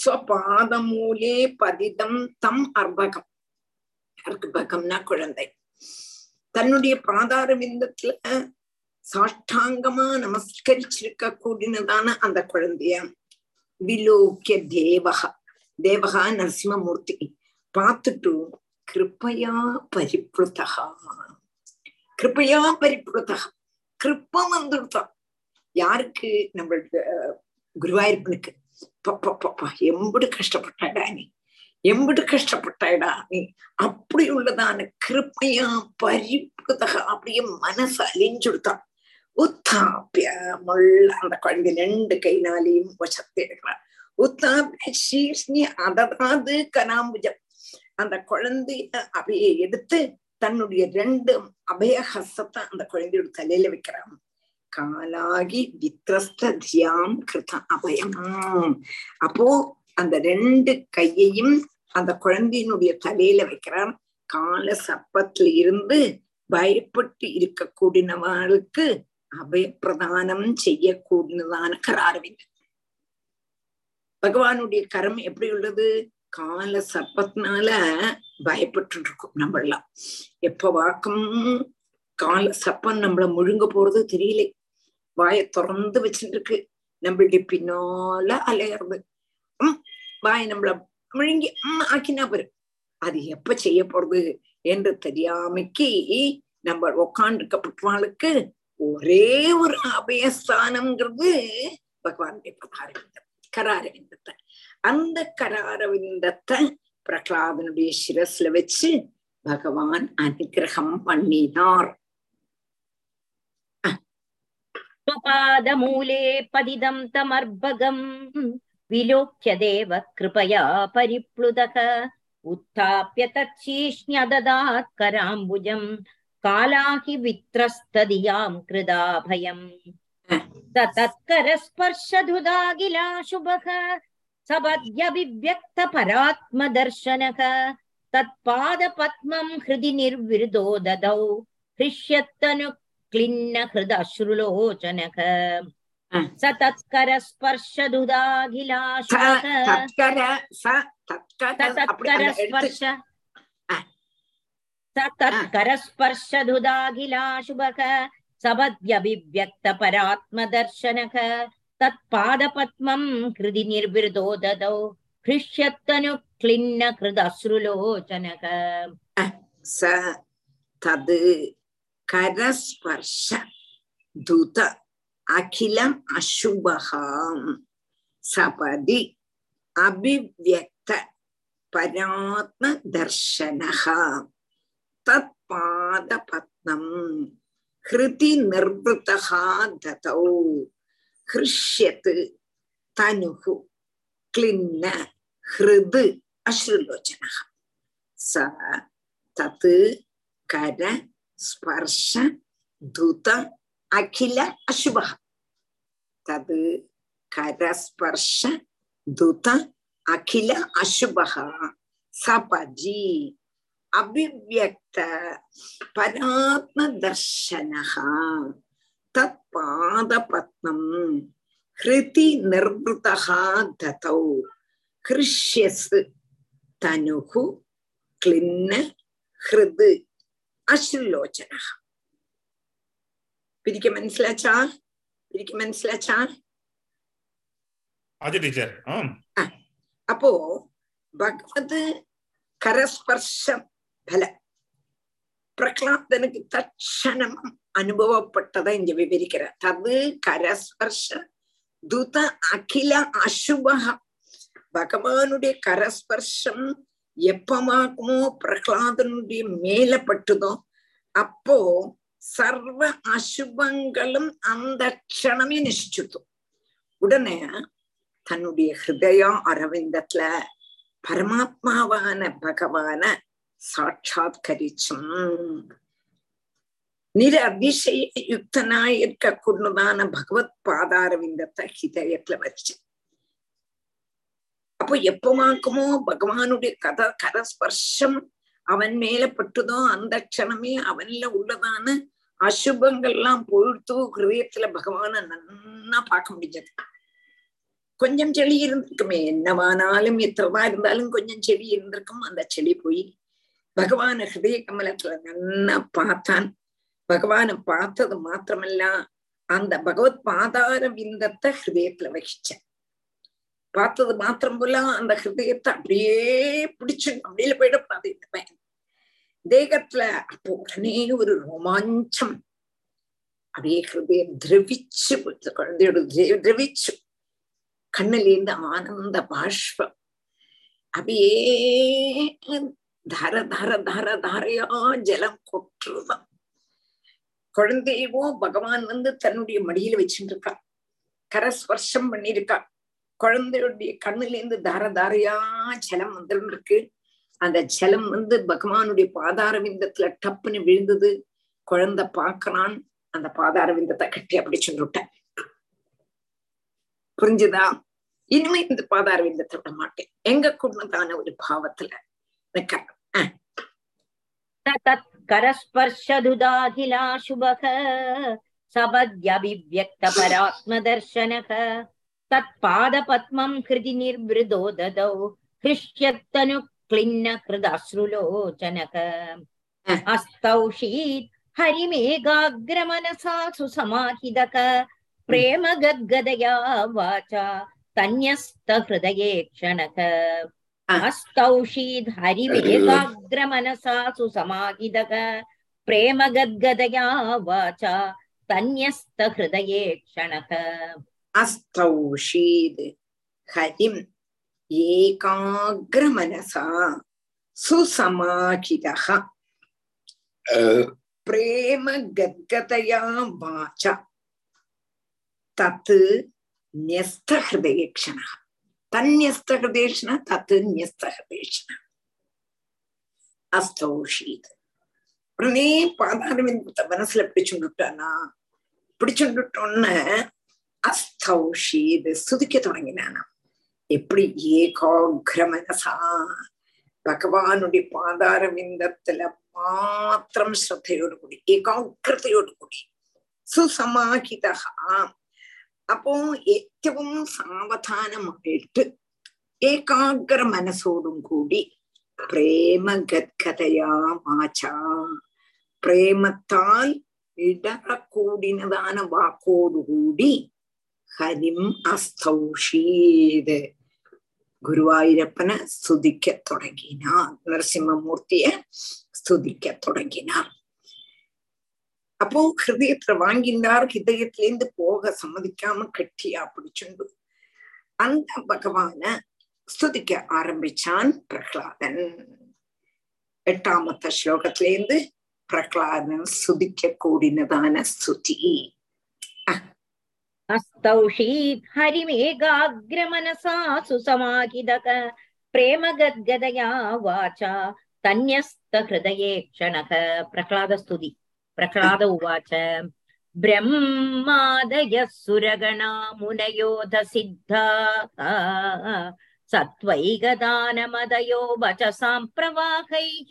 ஸ்வபாதமூலே பதிதம் தம் அர்பகம் அர்பகம்னா குழந்தை தன்னுடைய பாதார விந்தத்துல சாஷ்டாங்கமா நமஸ்கரிச்சிருக்க கூடினதான அந்த குழந்தைய விலோக்கிய தேவகா தேவகா நரசிம்மமூர்த்தி. பார்த்துட்டு கிருப்பையா பரிப்ளுதா கிருப்பையா பரிப்ளுதா கிருப்பம் வந்துடுதான் யாருக்கு? நம்மளுக்கு குருவாயிருப்பனுக்கு. பப்பா எம்புடு கஷ்டப்பட்டாடா நீ. எம்புடு கஷ்டப்பட்டாடா நீ. அப்படி உள்ளதான கிருப்பையா பரிப்ளுதா அப்படியே மனசு அலிஞ்சுடுத்தான் உத்தாப்பிய முள்ள அந்த குழந்தை ரெண்டு கைனாலையும் வசத்தை எடுக்கிறான் உத்தாப்பிய சீர்ஷ்ணி அததாவது கனாம்புஜம் அந்த குழந்தைய அப்படியே எடுத்து தன்னுடைய ரெண்டு அபயஹசத்தை அந்த குழந்தையோட தலையில வைக்கிறான் காலாகி வித்ரஸ்த தியாம் கிருத அபயம். அப்போ அந்த ரெண்டு கையையும் அந்த குழந்தையினுடைய தலையில வைக்கிறான் கால சப்பத்துல இருந்து பயப்பட்டு இருக்கக்கூடியவர்களுக்கு அபயப்பிரதானம் செய்யக்கூடியதான கராரவிந்தன் பகவானுடைய கரம் எப்படி உள்ளது கால சர்ப்பத்தினால பயப்பட்டு இருக்கோம் நம்ம எல்லாம் எப்ப வாக்கம் கால சர்ப்பம் நம்மள முழுங்க போறது தெரியல வாய திறந்து வச்சுட்டு இருக்கு நம்மளுடைய பின்னால அலையறது உம் வாய நம்மள முழுங்கி உம் ஆக்கினா போரு அது எப்ப செய்ய போறது என்று தெரியாமைக்கு நம்ம உக்காண்டிருக்கப்பட்டவாளுக்கு ஒரே ஒரு அபயஸ்தானம்ங்கிறது பகவானுடைய பதாரவிந்தம் கராரவிந்தத்தை அந்த கராரவிந்தத்தை பிரகலாதனுடைய சிரஸ்ல வச்சு பகவான் அனுகிரகம் பண்ணினார். பாதமூலே பதிதம் தமர்பகம். விலோக்கிய தேவ கிருபயா பரிப்ளுதக. உத்தாப்பிய தச்சீஷ்ணியததாத் கராம்புஜம் कालाहि वित्रस्तदियां कृदाभयम् तत्करस्पर्शधुदागिलाशुभः सबद्यभिव्यक्तपरात्मदर्शनः तत्पादपद्मं हृदि निर्विरुदो ददौ हृष्यत्तनु क्लिन्न हृदश्रुलोचनः स तत्करस्पर्शधुदाखिलाशुभः तत्करस्पर्श सतत्करस्पर्शधुदाखिलाशुभः सबद्यभिव्यक्तपरात्मदर्शनः तत्पादपद्मम् हृदि निर्विरदो ददौ हृष्यत्तनुक्लिन्न हृदश्रुलोचनः स तद् करस्पर्श धुत अखिलम् अशुभः सपदि अभिव्यक्त परात्मदर्शनः தத் பாத பத்னம் ஹிருதி நிர்வృతः ததௌ. ஹிருஷ்யத்து தனுகு கிளின்ன ஹிருது அஸ்ருலோச்சனः ச தத் கர ஸ்பர்ஷ துத அகில அசுபः தது கரஸ்பர்ஷ துத அகில அசுபः சபஜி அபிவியக்த பராத்ம தர்ஷனः தத் பாதபத்னம் ஹிருதி நிர்வதா ததௌ ஹிருஷ்யஸ் தனுகு கிளின்ன ஹிருது അശ്രുലോചന പിരിക്ക് മനസ്സിലാച്ചാ പിരിക്ക് മനസ്സിലാച്ചാ அது டீச்சர் ஆம் അപ്പോ ഭഗവത് കരസ്പർശം பல பிரகலாதனுக்கு தட்சணம் அனுபவப்பட்டதை இங்க விவரிக்கிறார். தது கரஸ்பர்ஷ துத அகில அசுபக பகவானுடைய கரஸ்பர்ஷம் எப்பமாக்குமோ பிரகலாதனுடைய மேல பட்டுதோ அப்போ சர்வ அசுபங்களும் அந்த க்ஷணமே நிஷ்டிச்சு உடனே தன்னுடைய ஹிருதயம் அரவிந்தத்துல பரமாத்மாவான பகவான சாட்சாத்கரிச்சும். நிர அபிஷய யுக்தனாய் இருக்கக்கூடியதான பகவத் பாதாரவிந்தத்தை ஹிதயத்துல வச்சு. அப்போ எப்பமாக்குமோ பகவானுடைய கத கரஸ்பர்ஷம் அவன் மேல பட்டுதோ அந்த க்ஷணமே அவன்ல உள்ளதான அசுபங்கள்லாம் பொழுத்து ஹிருதயத்துல பகவான நன்னா பார்க்க முடிஞ்சது. கொஞ்சம் செடி இருந்திருக்குமே என்னவானாலும் எத்தவா இருந்தாலும் கொஞ்சம் செடி இருந்திருக்கும் அந்த செடி போய் பகவான ஹிருதய கமலத்துல நல்லா பார்த்தான் பகவான பார்த்தது மாத்திரமல்ல அந்த பகவத் பாதார விந்தத்தை ஹிருதயத்துல வகிச்சான் பார்த்தது மாத்திரம் போல அந்த ஹிருதயத்தை அப்படியே பிடிச்சு அப்படியில போயிடக்கூடாது இந்த பையன் தேகத்துல அப்போ உடனே ஒரு ரோமாஞ்சம் அப்படியே ஹிருதயம் திரவிச்சு குழந்தையோட திரவிச்சு கண்ணிலேருந்து ஆனந்த பாஷ்பம் அப்படியே தர தர தர தாரையா ஜலம் கொற்றுதான் குழந்தையவோ பகவான் வந்து தன்னுடைய மடியில வச்சுட்டு இருக்கா கரஸ்பர்ஷம் பண்ணிருக்கா குழந்தையுடைய கண்ணுல இருந்து தார தாரையா ஜலம் வந்துட்டு இருக்கு அந்த ஜலம் வந்து பகவானுடைய பாதார விந்தத்துல டப்புன்னு விழுந்தது. குழந்தை பாக்குறான் அந்த பாதார விந்தத்தை கட்டி அப்படி சொல்லிட்ட புரிஞ்சுதா? இனிமே இந்த பாதார விந்தத்தை விட மாட்டேன். எங்க கூடதான ஒரு பாவத்துல. நிக்கிறேன் करस्पर्शदुदाखिलाशुभः सबद्यभिव्यक्तपरात्मदर्शनः तत्पादपद्मम् हृदि निर्वृदो ददौ हृष्यत्तनुक्लिन्न हृदश्रुलोचनः अस्तौषीत् हरिमेघाग्रमनसा सुसमाहिदक प्रेम गद्गदया वाचा तन्यस्तहृदये क्षणः हस्तौषीद् हरिविवेकाग्रमनसा सुसमाहितः प्रेमगद्गदया वाचा तन्यस्तहृदये क्षणः हस्तौषीद् हरिम् एकाग्रमनसा सुसमाहितः प्रेमगद्गदया वाचा तत् न्यस्तहृदये क्षणः தன்யஸ்தகதேஷன தத்து நியஸ்தகதேஷன அஸ்தௌஷீத் உடனே பாதாரவிந்தத்தை மனசுல பிடிச்சுட்டானா பிடிச்சுட்டோன்னு அஸ்தௌஷீத் சுதிக்க தொடங்கினானா எப்படி ஏகாகிர மனசா பகவானுடைய பாதாரவிந்தத்துல மாத்திரம் ശ്രദ്ധയോട് കൂടി ഏകാഗ്രതയോട് കൂടി സുസമാഹിത അപ്പോ ഏറ്റവും സാവധാനമായിട്ട് ഏകാഗ്ര മനസ്സോടും കൂടി പ്രേമഗദ്ഗതയാ വാച പ്രേമത്താൽ ഇടറക്കൂടിനതാണ് വാക്കോടുകൂടി ഹരിം അസ്തൗഷീത് ഗുരുവായൂരപ്പന് സ്തുതിക്ക തുടങ്ങിനാ നരസിംഹമൂർത്തിയെ സ്തുതിക്ക തുടങ്ങിനാ அப்போ ஹிருதயத்துல வாங்கினார் ஹிருதயத்திலேருந்து போக சம்மதிக்காம கட்டியா பிடிச்சுண்டு. அந்த பகவான ஸ்துதிக்க ஆரம்பிச்சான் பிரகலாதன் எட்டாமத்த ஸ்லோகத்திலேருந்து பிரகலாதன் ஸ்துதிக்க கூடினதான ஸ்துதி. அஸ்தௌஷீத் ஹரிமேகாகிரமனசா சுசமாகிதக. பிரேமகத்கதயா வாச்சா தன்யஸ்த ஹிருதயே க்ஷணக பிரகலாத ஸ்துதி प्रह्लाद उवाच ब्रह्मादयः सुरगणा मुनयोध सिद्धाः सत्त्वैगदानमदयो वचसां प्रवाहैः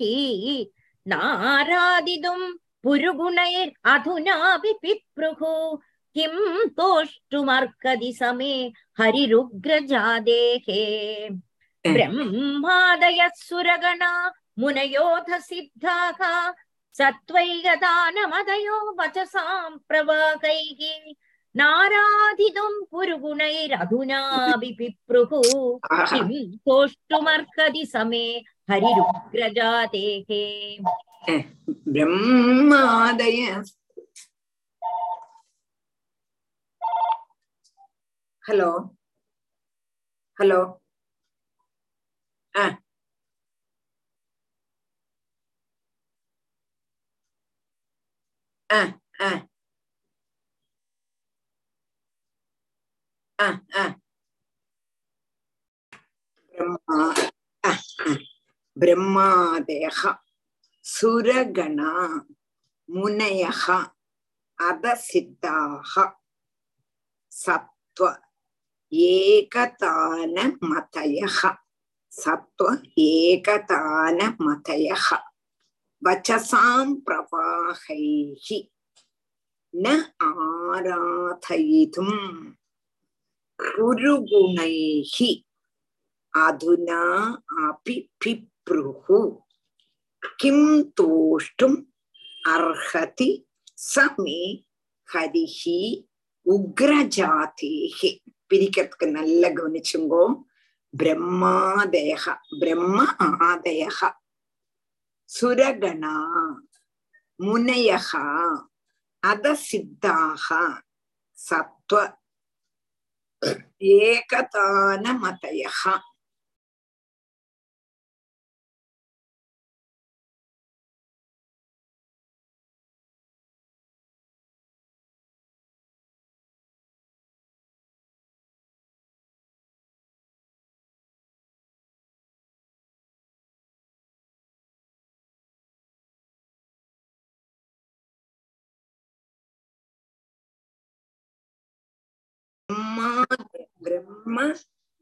नारादितुम् पुरुगुणैरधुनापि पिप्रुः किं तोष्टुमर्कदि समे हरिरुग्रजादेः ब्रह्मादयः सुरगणा मुनयोध सत्त्वैकदानमदयो वचसां प्रवाकैः नाराधितुं किं समे हरिरुग्रजातेः ब्रह्मादय हलो हलो ஆ ஆ ஆ ஆ பிரம்மா ஆ சுரகணா சத்வ ஏகதானமதயः சத்வ வச்சசாம் பிரவாகைஹி ந ஆராதயிதும் குருகுணைஹி அதுனா அபி பிப்ருஹு கிம் தோஷ்டும் அர்ஹதி சமே ஹரிஹி உக்ரஜாதேஹி பிரிக்கிறதுக்கு நல்ல கவனிச்சுங்கோ பிரம்மாதேக பிரம்ம ஆதேக சுரகணா முனையக அதசித்தாக சத்வ ஏகதான மதயகா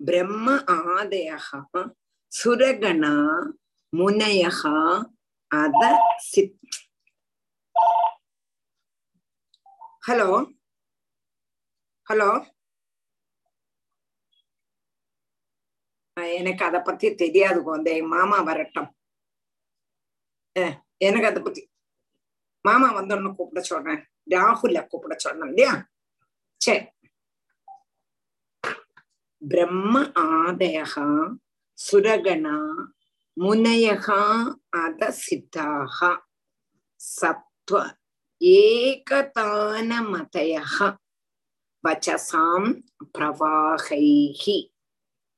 பிரம்ம ஆதயः சுரகணா முனயः அத சித் ஹலோ ஹலோ எனக்கு அத பத்தி தெரியாது குழந்தை. மாமா வரட்டும். எனக்கு அதை பத்தி மாமா வந்தோன்னு கூப்பிட சொல்றேன். ராகுல கூப்பிட சொன்னேன் இல்லையா? சரி. பிரம்ம ஆதயா சுரகணா முனையகா அத சித்தாக சத்வ ஏகதானமதயः வச்சசாம் பிரவாகைகி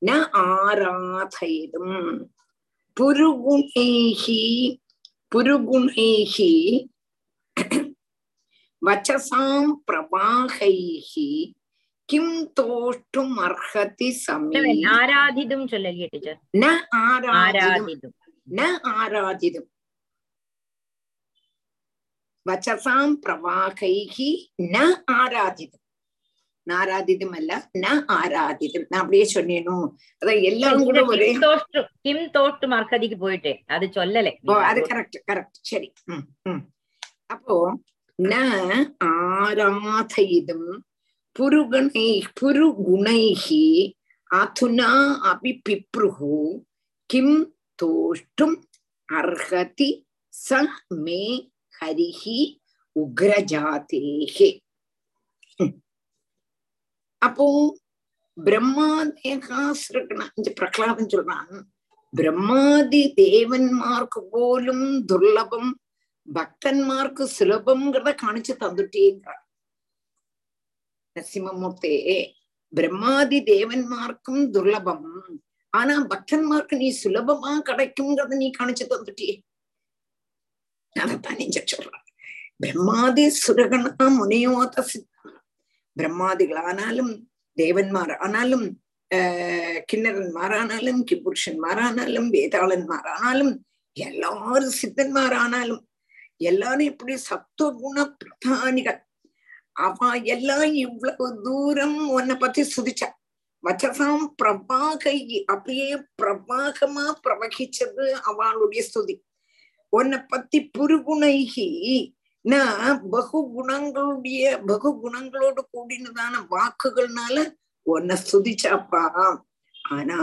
ந ஆராதயிடும் புருகுணேகி புருகுணேகி வச்சசாம் பிரவாகைகி கிம் தோற்றும் அர்ஹதி சமீ ஆராதிதும் சொல்லலையே டீச்சர் ந ஆராதிதும் ந ஆராதிதும் வச்சசாம் பிரவாகைகி ந ஆராதிதும் நாராதிதும் அல்ல ந ஆராதிதும் நான் அப்படியே சொன்னேனும் அதான் எல்லாம் கூட ஒரே தோற்றும் கிம் தோற்றும் அர்ஹதிக்கு போயிட்டேன் அது சொல்லலை அது கரெக்ட் கரெக்ட் சரி அப்போ ந ஆராதைதும் புருகுணை புருகுணைகி அதுனா அபி பிப்ருகு கிம் தோஷ்டும் அர்ஹதி ச மே ஹரிஹி உக்ரஜாதேகே அப்போ பிரம்மாதேகா சிறுக்கணும் இந்த பிரகலாதம் சொல்றான் பிரம்மாதி தேவன்மார்க்கு போலும் துர்லபம் பக்தன்மார்க்கு சுலபம்ங்கிறத காணிச்சு தந்துட்டேங்கிறார் நரசிம்மமூர்த்தே பிரம்மாதி தேவன்மார்க்கும் துர்லபம். ஆனா பக்தன்மார்க்கு நீ சுலபமா கிடைக்கும்ங்கிறத நீ காணிச்சு தந்துட்டியே. அதைத்தான் நீங்க சொல்ற பிரம்மாதி சுரகணா முனையோத சித்தா பிரம்மாதிகளானாலும் தேவன்மார் ஆனாலும் ஆஹ் கிண்ணறன்மாரானாலும் கிபுருஷன்மாரானாலும் வேதாளன்மாரானாலும் எல்லாரும் சித்தன்மாரானாலும் எல்லாரும் இப்படி சத்துவகுண பிரதானிகள் அவ எல்லாம் இவ்வளவு தூரம் உன்னை பத்தி சுதிச்சா வச்சசாம் பிரபாகை அப்படியே பிரபாகமா பிரவகிச்சது அவளுடைய ஸ்துதி. உன்னை பத்தி புருகுணைகி பகு குணங்களுடைய பகு குணங்களோடு கூடினதான வாக்குகள்னால உன்னை ஸ்துதிச்சாப்பா. ஆனா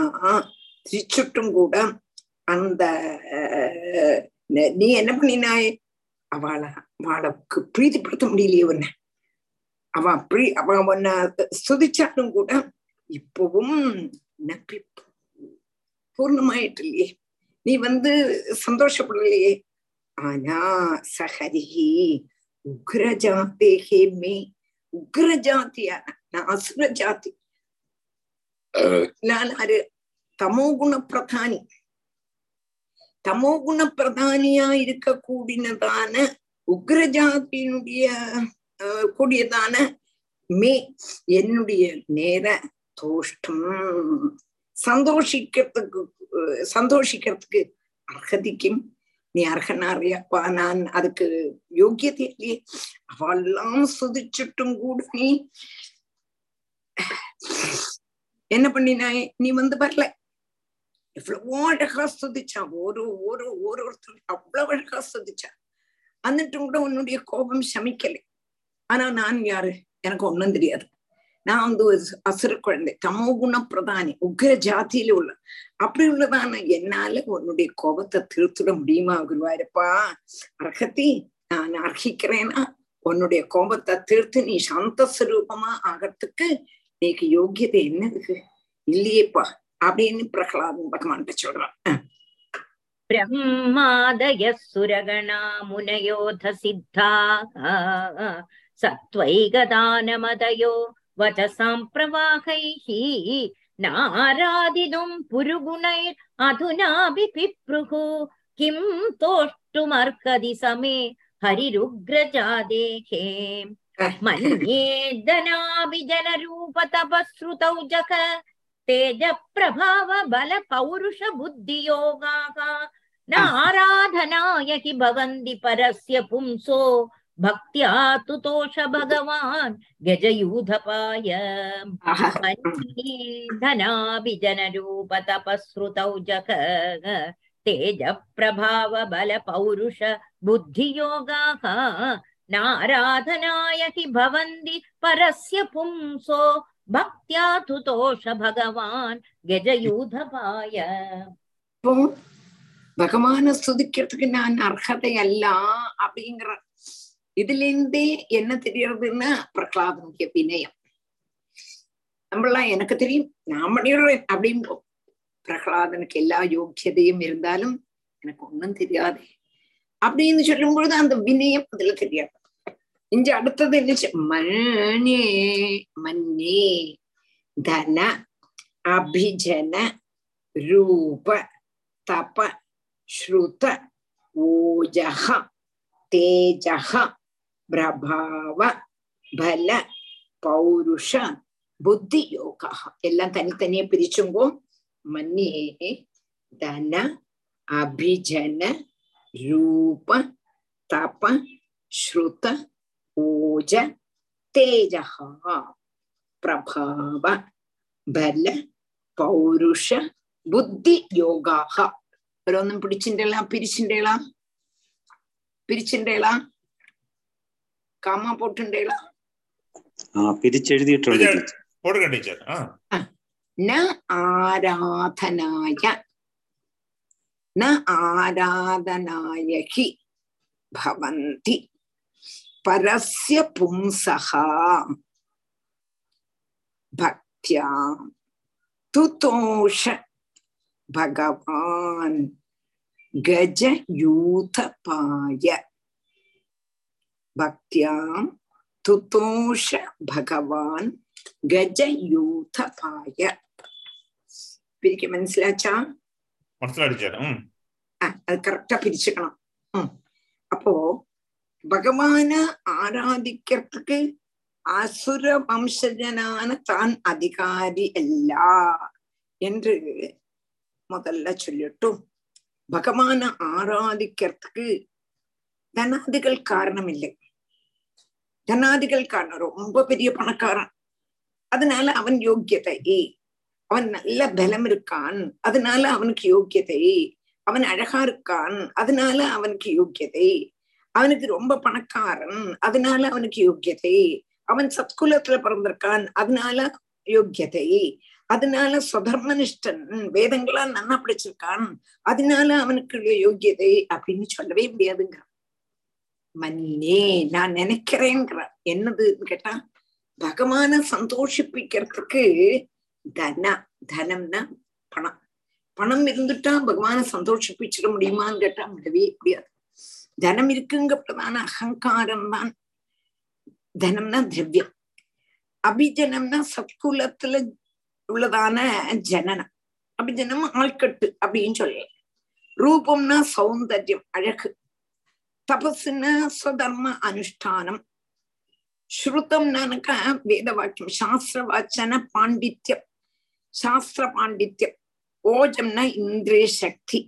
சிரிச்சுட்டும் கூட அந்த நீ என்ன பண்ணினாய்? அவளை அவளுக்கு பிரீதிப்படுத்த முடியலையே உன்னை. அவ அப்படி அவன் உன்னை ஸ்துதிச்சாலும் கூட இப்பவும் நப்பி பூர்ணமாயிட்டு இல்லையே நீ வந்து சந்தோஷப்படலையே. ஆனா சஹரிஹி உக்ரஜாத்தேகே மே உக்ரஜாத்தியான நான் அசுர ஜாதி ஆரு தமோ குண பிரதானி. தமோ குண பிரதானியா இருக்க கூடினதான உக்ரஜாத்தியினுடைய கூடியதான மே என்னுடைய நேர தோஷ்டம். சந்தோஷிக்கிறதுக்கு சந்தோஷிக்கிறதுக்கு அர்ஹதிக்கும். நீ அர்ஹனாரியாப்பா நான் அதுக்கு யோக்கியத்தை இல்லையே. அவெல்லாம் சுதிச்சுட்டும் கூட நீ. என்ன பண்ணினாய்? நீ வந்து வரல. எவ்வளவோ அழகா சுதிச்சா ஒரு ஒரு ஒரு ஒருத்தர் அவ்வளவு அழகா சுதிச்சா. அன்னிட்டும் கூட உன்னுடைய கோபம் சமிக்கலை. ஆனா நான் யாரு? எனக்கு ஒண்ணும் தெரியாது. நான் வந்து ஒரு அசுர குழந்தை தமோ குண பிரதானி உக்ர ஜாத்தியில உள்ள. அப்படி உள்ளதான என்னால உன்னுடைய கோபத்தை திருத்திட முடியுமா குருவாயிருப்பா? அர்ஹத்தி நான் அர்ஹிக்கிறேன்னா உன்னுடைய கோபத்தை தீர்த்து நீ சாந்த சுரூபமா ஆகிறதுக்கு நீக்கு யோகியதை என்னதுக்கு இல்லையேப்பா அப்படின்னு பிரகலாதன் பகவான் சொல்றான். பிரம்மாதய சுரகணா முனயோத சித்தா. सत्त्वैकदानमदयो वचसाम् प्रवाहैः नारादितुम् पुरुगुणैरधुनापि पिप्रुः किम् तोष्टुमर्कदि समे हरिरुग्रजादेः मन्ये धनाभिजनरूपतपःश्रुतौ जग तेजप्रभावबलपौरुषबुद्धियोगाः नाराधनाय हि भवन्ति परस्य पुंसो भक्त्या तुतोष भगवान् गजयूधपाय धनाभिजनरूपतपःश्रुतौ जग तेजप्रभाव बल पौरुष बुद्धियोगाः नाराधनाय हि भवन्ति परस्य पुंसो भक्त्या तुतोष भगवान् गजयूधपाय இப்போ பகவான ஸ்துதிக்கிறதுக்கு நான் அர்ஹதை அல்ல அப்படிங்கிற இதுல இருந்தே என்ன தெரியறதுன்னா பிரகலாதனுடைய வினயம் நம்மளாம் எனக்கு தெரியும் நான் பண்ணிடுறேன் அப்படின்னு பிரகலாதனுக்கு எல்லா யோக்கியதையும் இருந்தாலும் எனக்கு ஒண்ணும் தெரியாது அப்படின்னு சொல்லும் பொழுது அந்த வினயம் அதுல தெரியாது இங்க அடுத்தது என்ன மன்னே மன்னே தன அபிஜன ரூப தப ஸ்ருத ஓஜக தேஜக பிரபாவ பல பௌருஷ புத்தி யோகா எல்லாம் தனித்தனியா பிரிச்சுங்கோ மன்னியே தன அபிஜன ரூப தப ஸ்ருத ஓஜ தேஜகா பிரபாவ பல പൗരുഷ ബുദ്ധി യോഗാഹ ഓരോന്നും പിടിച്ചിണ്ടേള പിരിച്ചിണ്ടേള പിരിച്ചിണ്ടേള കമ്മ పొట్టుండేలా పిరిచి ఎഴുదిట్టుండి పోడుకోండి టీచర్ న ఆరాధనాయ న ఆరాధనాయ హి భవంతి పరస్య పుంసః பக்தியாம் துதோஷ பகவான் கஜயூதபாய. பிரிக்க மனசிலாச்சா? மனசிலாடிச்சாரம் அது கரெக்டா பிரிச்சுக்கணும். அப்போ பகவான ஆராதிக்கிறதுக்கு அசுர வம்சஜனான தான் அதிகாரி அல்ல என்று முதல்ல சொல்லிட்டும். பகவான ஆராதிக்கிறதுக்கு தனாதிகள் காரணம் இல்லை தனாதிகள் காரணம் ரொம்ப பெரிய பணக்காரன். அதனால அவன் யோக்கியதை அவன் நல்ல பலம் இருக்கான். அதனால அவனுக்கு யோக்கியதை அவன் அழகா இருக்கான். அதனால அவனுக்கு யோக்கியதை அவனுக்கு ரொம்ப பணக்காரன். அதனால அவனுக்கு யோக்கியதை அவன் சத்குலத்துல பிறந்திருக்கான். அதனால யோக்கியதை அதனால சுதர்மனிஷ்டன் வேதங்களா நன்னா படிச்சிருக்கான். அதனால அவனுக்கு யோக்கியதை அப்படின்னு சொல்லவே முடியாதுங்க. மன்னே நான் நினைக்கிறேங்கிற என்னதுன்னு கேட்டா பகவான சந்தோஷிப்பிக்கிறதுக்கு தன தனம்னா பணம். பணம் இருந்துட்டா பகவான சந்தோஷிப்பிச்சிட முடியுமான்னு கேட்டா விடவே முடியாது. தனம் இருக்குங்க பிரதான அகங்காரம் தான். தனம்னா திரவியம். அபிஜனம்னா சத்குலத்துல உள்ளதான ஜனனம். அபிஜனம் ஆள்கட்டு அப்படின்னு சொல்லலாம் ரூபம்னா சௌந்தர்யம் அழகு. தபஸ்னா ஸ்வதர்ம அனுஷ்டானம் ஸ்ருதம்னாக்கா வேத வாக்கியம் சாஸ்திர வாச்சன பாண்டித்யம் சாஸ்திர பாண்டித்யம் ஓஜம்னா இந்திரிய சக்தி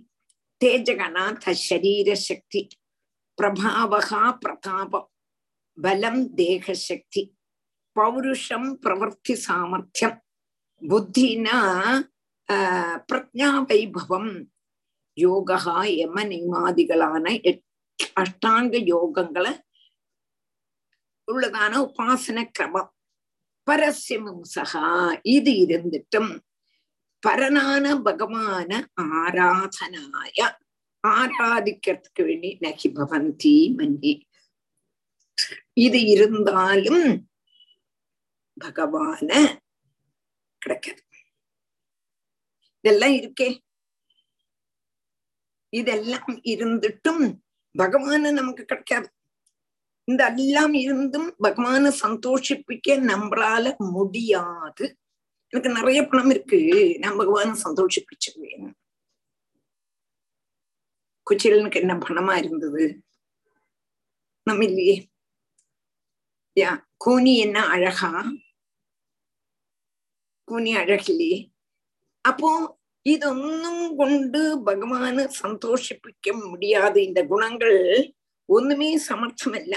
தேஜகனா த தரீர சக்தி பிரபாவகா பிரதாபம் பலம் தேக சக்தி பௌருஷம் பிரவர்த்தி சாமர்த்தியம் புத்தினா பிரஜா வைபவம் யோகா யம நியமாதிகளான எட்டு அஷ்டாங்க யோகங்களை உள்ளதான உபாசன கிரமம். பரஸ்யமம்சகா இது இருந்துட்டும். பரனான பகவான ஆராதனாய ஆராதிக்கிறதுக்கு வேண்டி நகி பவந்தி மன்னி இது இருந்தாலும் பகவான கிடைக்காது. இதெல்லாம் இருக்கே. இதெல்லாம் இருந்துட்டும். பகவான நமக்கு கிடைக்காது. இந்த எல்லாம் இருந்தும் பகவான சந்தோஷிப்பிக்க நம்மளால முடியாது. எனக்கு நிறைய பணம் இருக்கு. நான் பகவான சந்தோஷிப்பிச்சிருவேன். குச்சிலனுக்கு என்ன பணமா இருந்தது? நம்ம இல்லையே. யா கூனி என்ன அழகா? கூனி அழகில்லையே. அப்போ இதொன்னும் கொண்டு பகவான சந்தோஷிப்பிக்க முடியாது. இந்த குணங்கள் ஒண்ணுமே சமர்த்தமல்ல.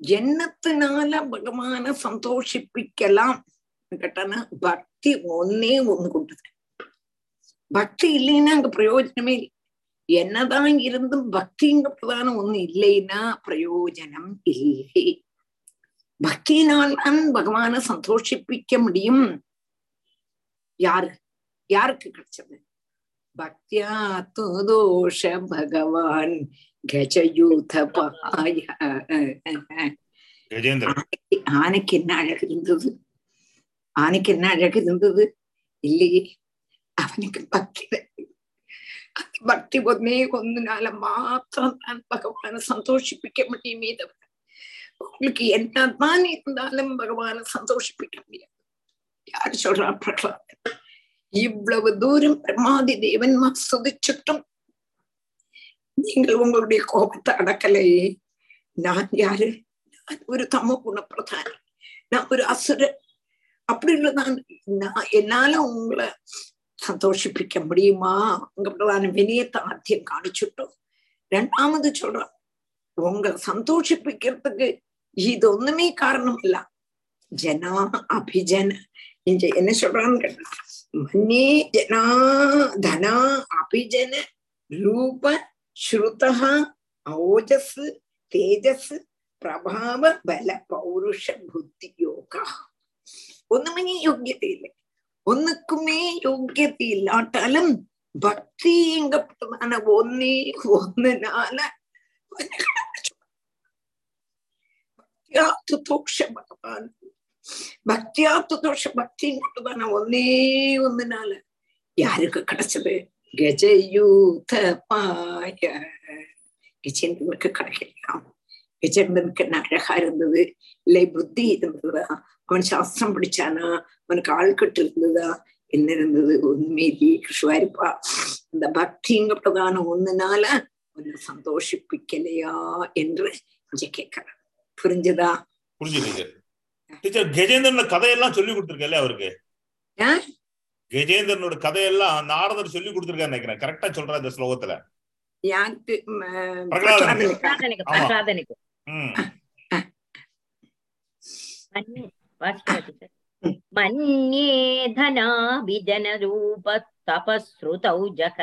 என்னத்தினால பகவான சந்தோஷிப்பிக்கலாம். கேட்டானா பக்தி ஒன்னே ஒண்ணு கொண்டுதான் பக்தி இல்லைன்னா அங்க பிரயோஜனமே இல்லை. என்னதான் இருந்தும் பக்திங்க பிரதானம் ஒண்ணு இல்லைன்னா பிரயோஜனம் இல்லை. பக்தினால் தான் பகவான சந்தோஷிப்பிக்க முடியும். யாரு? யாருக்கு கிடைச்சது? பக்தியா தோஷ பகவான் கஜயூத பாய ஆனைக்கு என்ன அழகு இருந்தது? ஆனைக்கு என்ன அழகு இருந்தது? இல்லையே அவனுக்கு பக்தி பக்தி ஒன்னே ஒன்னுனால மாத்திரம் தான் பகவான சந்தோஷிப்பிக்க முடியுமே தவிர உங்களுக்கு என்னதான் இருந்தாலும் பகவான சந்தோஷிப்பிக்க முடியாது. யாரு சொல்றா பிரகலாதன்? இவ்வளவு தூரம் பிரம்மாதி தேவன்மா சுதிச்சுட்டும் நீங்கள் உங்களுடைய கோபத்தை அடக்கலையே நான் யாரு? நான் ஒரு தம குணப்பிரதானி. நான் ஒரு அசுர அப்படி உள்ளதான் நான் என்னால உங்களை சந்தோஷிப்பிக்க முடியுமா? உங்க பிரதான வினயத்தை ஆத்தியம் காணிச்சுட்டோம். ரெண்டாமது சொல்றோம் உங்களை சந்தோஷிப்பிக்கிறதுக்கு இது ஒண்ணுமே காரணம் இல்ல. ஜனா அபிஜன. இங்க என்ன சொல்றான்னு கேட்டா மன்னே ஜனா தனா அபிஜன ரூப ஸ்ருதா ஓஜஸ் தேஜஸ் பிரபாவ பல பௌருஷ புத்தி யோகா ஒண்ணுமே யோக்கியத்தை இல்லை ஒண்ணுக்குமே யோக்கியத்தை இல்லாட்டாலும் பக்திங்கப்பட்டதான ஒன்னே ஒன்னுனால பக்தியாத்து தோஷ பக்தியாத்துதோஷ பக்திங்கப்பட்டதான ஒன்னே ஒன்னுனால யாருக்கு கிடைச்சது கஜயூத பாய கஜேந்திரனுக்கு கிடைக்கலாம் கஜேந்திரனுக்கு என்ன அழகா இருந்தது இல்லை புத்தி இருந்ததா அவன் சாஸ்திரம் படிச்சானா அவனுக்கு ஆள்கட்டு இருந்ததா என்ன இருந்தது உண்மையிலே கிருஷ்வாரிப்பா இந்த பக்திங்கப்பட்டதான ஒண்ணுனால உன்னை சந்தோஷிப்பிக்கலையா என்று கேட்கிறேன் கேட்கிறார் புரிஞ்சுதா புரிஞ்சு டீச்சர் டீச்சர் கஜேந்திரனோட கதையெல்லாம் சொல்லி கொடுத்துருக்கல அவருக்கு யார்? கஜேந்திரனோட கதையெல்லாம் நாரதர் சொல்லி கொடுத்துருக்காரு நினைக்கிறேன் கரெக்டா சொல்றேன் இந்த ஸ்லோகத்துல யாருக்கு ம, பிரகலாதனுக்கு. பிரகலாதனுக்கா? பிரகலாதனுக்கு ஆமா. பிரகலாதனுக்கு ம் மன்யே வாசிக்கிறா teacher. மன்யே தனாபிஜனரூப தபஸ்ருதௌ ஜக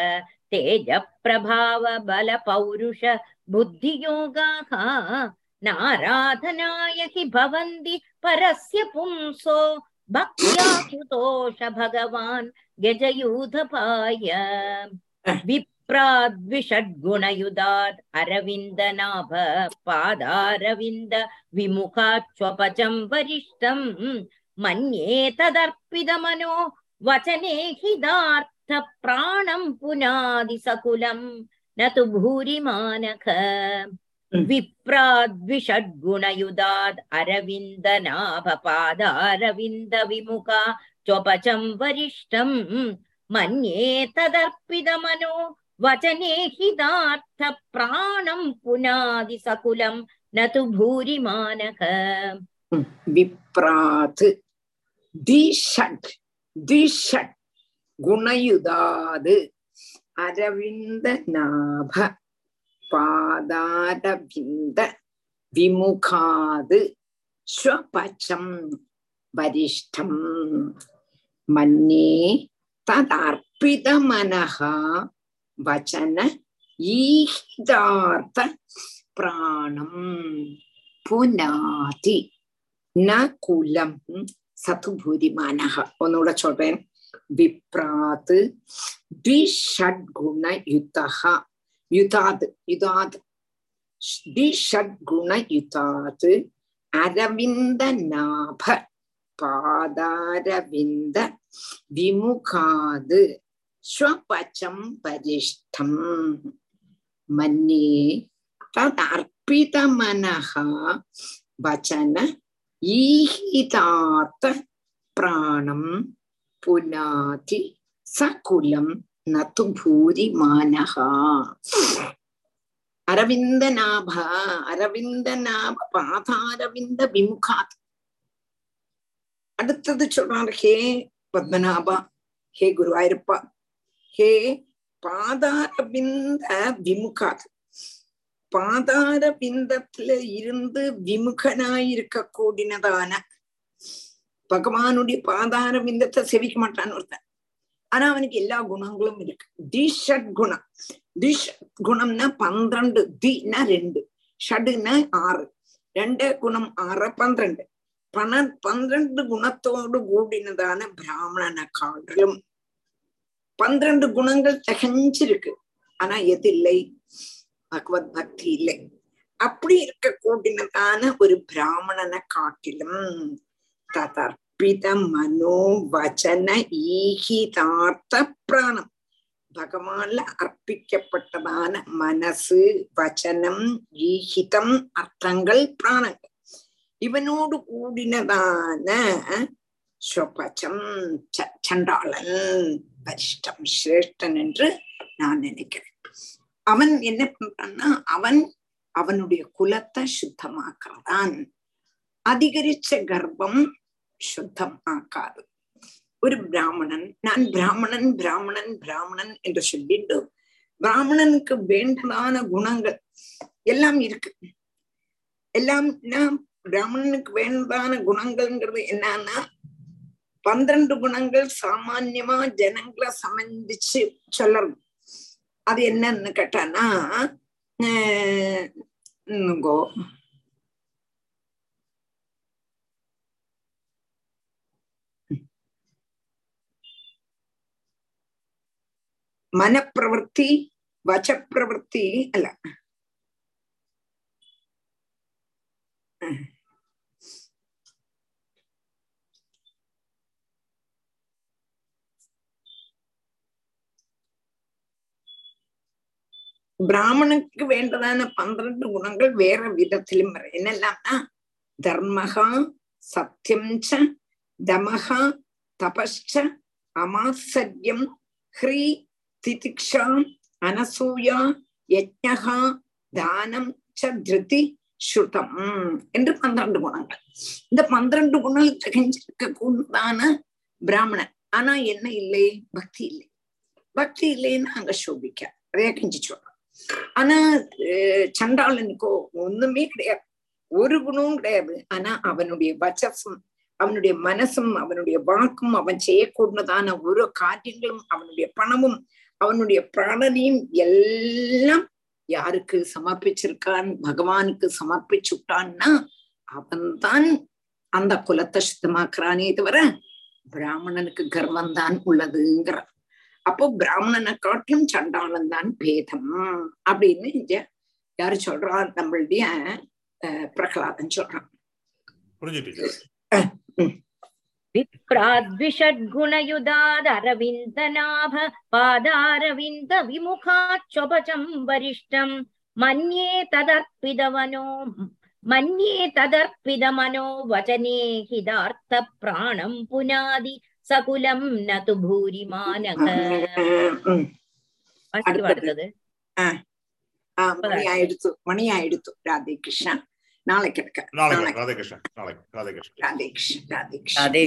तेज प्रभाव बल पौरुष बुद्धियोगाः नाराधनाय हि भवन्ति परस्य पुंसो भक्त्या कृतोष भगवान् गजयूथपाय विप्राद्विषड्गुणयुदात् अरविन्दनाभ पादारविन्द विमुखाच्वपचं वरिष्ठम् मन्ये तदर्पितमनो वचने हिदार्थ प्राणं पुनादिसकुलं न तु भूरिमानख विप्राद्विषड्गुणयुधाद् अरविन्दनाभपादारविन्दविमुखा चोपचं वरिष्ठम् मन्ये तदर्पितमनो वचने हितार्थप्राणम् पुनादिसकुलम् न तु भूरिमानः विप्रात् दिषट् दिषट् गुणयुधाद् अरविन्दनाभ நாப பாதாரவிந்த விமுகாது ஸ்வபச்சம் வரிஷ்டம் மன்னே ததர்ப்பிதமனः வச்சன ஈஹிதார்த்த பிராணம் പുനാതി ന കുലം யுதாது யுதாது திஷட்குணயுதாது அரவிந்த நாப பாதாரவிந்த விமுகாது ஸ்வபச்சம் பரிஷ்டம். மன்யே தத் அர்ப்பிதமனஹா வச்சன ஈஹிதார்த்த பிராணம் புனாதி சகுலம். நத்து பூரி மானகா அரவிந்த நாபா அரவிந்த நாப பாதாரவிந்த விமுகாத் அடுத்தது சொல்றாரு ஹே பத்மநாபா ஹே குருவாயிருப்பா ஹே பாதாரவிந்த விமுகாத் பாதார பிந்தத்துல இருந்து விமுகனாயிருக்க கூடினதான பகவானுடைய பாதார பிந்தத்தை செவிக்க மாட்டான்னு ஒருத்தன். ஆனா அவனுக்கு எல்லா குணங்களும் இருக்கு. டிஷட் குணம். டிஷ் குணம்னா பன்னிரண்டு தினா ரெண்டு ஷடுனா ஆறு. ரெண்டே குணம் ஆறு பன்னிரண்டு. பன பன்னிரண்டு குணத்தோடு கூடினதான பிராமணனை காட்டிலும் பன்னிரண்டு குணங்கள் தகஞ்சிருக்கு. ஆனா எது இல்லை? பகவத் பக்தி இல்லை. அப்படி இருக்க கூடினதான ஒரு பிராமணனை காட்டிலும் தாத்தார் ததர்ப்பித மனோ வச்சன ஈகிதார்த்த பிராணம். பகவான்ல அர்ப்பிக்கப்பட்டதான மனசு வச்சனம் ஈகிதம் அர்த்தங்கள் பிராணங்கள். இவனோடு கூடினதான சொபச்சம் சண்டாளன் வரிஷ்டம் சிரேஷ்டன் என்று நான் நினைக்கிறேன். அவன் என்ன பண்றான்னா அவன் அவனுடைய குலத்தை சுத்தமாக்குறதான். அதிகரிச்ச கர்ப்பம் சுத்தம் ஆக்காது. ஒரு பிராமணன் நான் பிராமணன் பிராமணன் பிராமணன் என்று சொல்லிட்டு பிராமணனுக்கு வேண்டதான குணங்கள் எல்லாம் இருக்கு. எல்லாம் பிராமணனுக்கு வேண்டதான குணங்கள்ங்கிறது என்னன்னா பன்னிரண்டு குணங்கள் சாமான்யமா ஜனங்களை சம்பந்திச்சு சொல்லணும். அது என்னன்னு கேட்டானா മനപ്രവൃത്തി വചപ്രവൃത്തി അല്ല பிராமணுக்கு வேண்டதான பன்னிரண்டு குணங்கள் வேற விதத்திலும் வரும் என்னெல்லாம்னா தர்மகா சத்தியம் ச தமகா தபஸ்ச அமாசரியம் ஹ்ரீ திதிக்ஷா அனசூயா யஜ்ஞகா தானம் ச திருதி ஸ்ருதம் என்று பன்னிரண்டு குணங்கள். இந்த பன்னிரண்டு குணம் திகஞ்சிருக்க கூடதான பிராமணன். ஆனா என்ன இல்லை? பக்தி இல்லை. பக்தி இல்லைன்னு அங்க சோபிக்க. அதே கெஞ்சி சொல்றோம் ஆனா சண்டாளனுக்கோ ஒண்ணுமே கிடையாது. ஒரு குணமும் கிடையாது. ஆனா அவனுடைய வச்சசும் அவனுடைய மனசும் அவனுடைய வாக்கும் அவன் செய்யக்கூடதான ஒரு காரியங்களும் அவனுடைய பணமும் அவனுடைய பிராணனையும் எல்லாம் யாருக்கு சமர்ப்பிச்சிருக்கான்? பகவானுக்கு சமர்ப்பிச்சுட்டான்னா அவன்தான் அந்த குலத்தை சுத்தமாக்குறானே தவிர பிராமணனுக்கு கர்வம் தான் உள்ளதுங்கிற அப்போ பிராமணனை காட்டிலும் சண்டாளன் தான் பேதம் அப்படின்னு யாரு சொல்றா? நம்மளுடைய பிரகலாதன் சொல்றான். புரிஞ்சு டீச்சர் विप्राद्विषड्गुणयुदादरविन्दनाभ पादारविन्द विमुखाच्छोपचम् वरिष्ठम् मन्ये तदर्पितमनो मन्ये तदर्पितमनो वचने हितार्थप्राणम् पुनादि सकुलम् न तु भूरिमानः உம் வாசிக்கு அடுத்தது ஆஹ் மணி ஆயிடுத்து மணி ஆயிடுத்து ராதே கிருஷ்ணா நாளைக்கு இருக்க நாளைக்கு ராதே கிருஷ்ணன் நாளைக்கு ராதே கிருஷ்ணன் ராதே கிருஷ்ணா ராதே கிருஷ்ணா அதே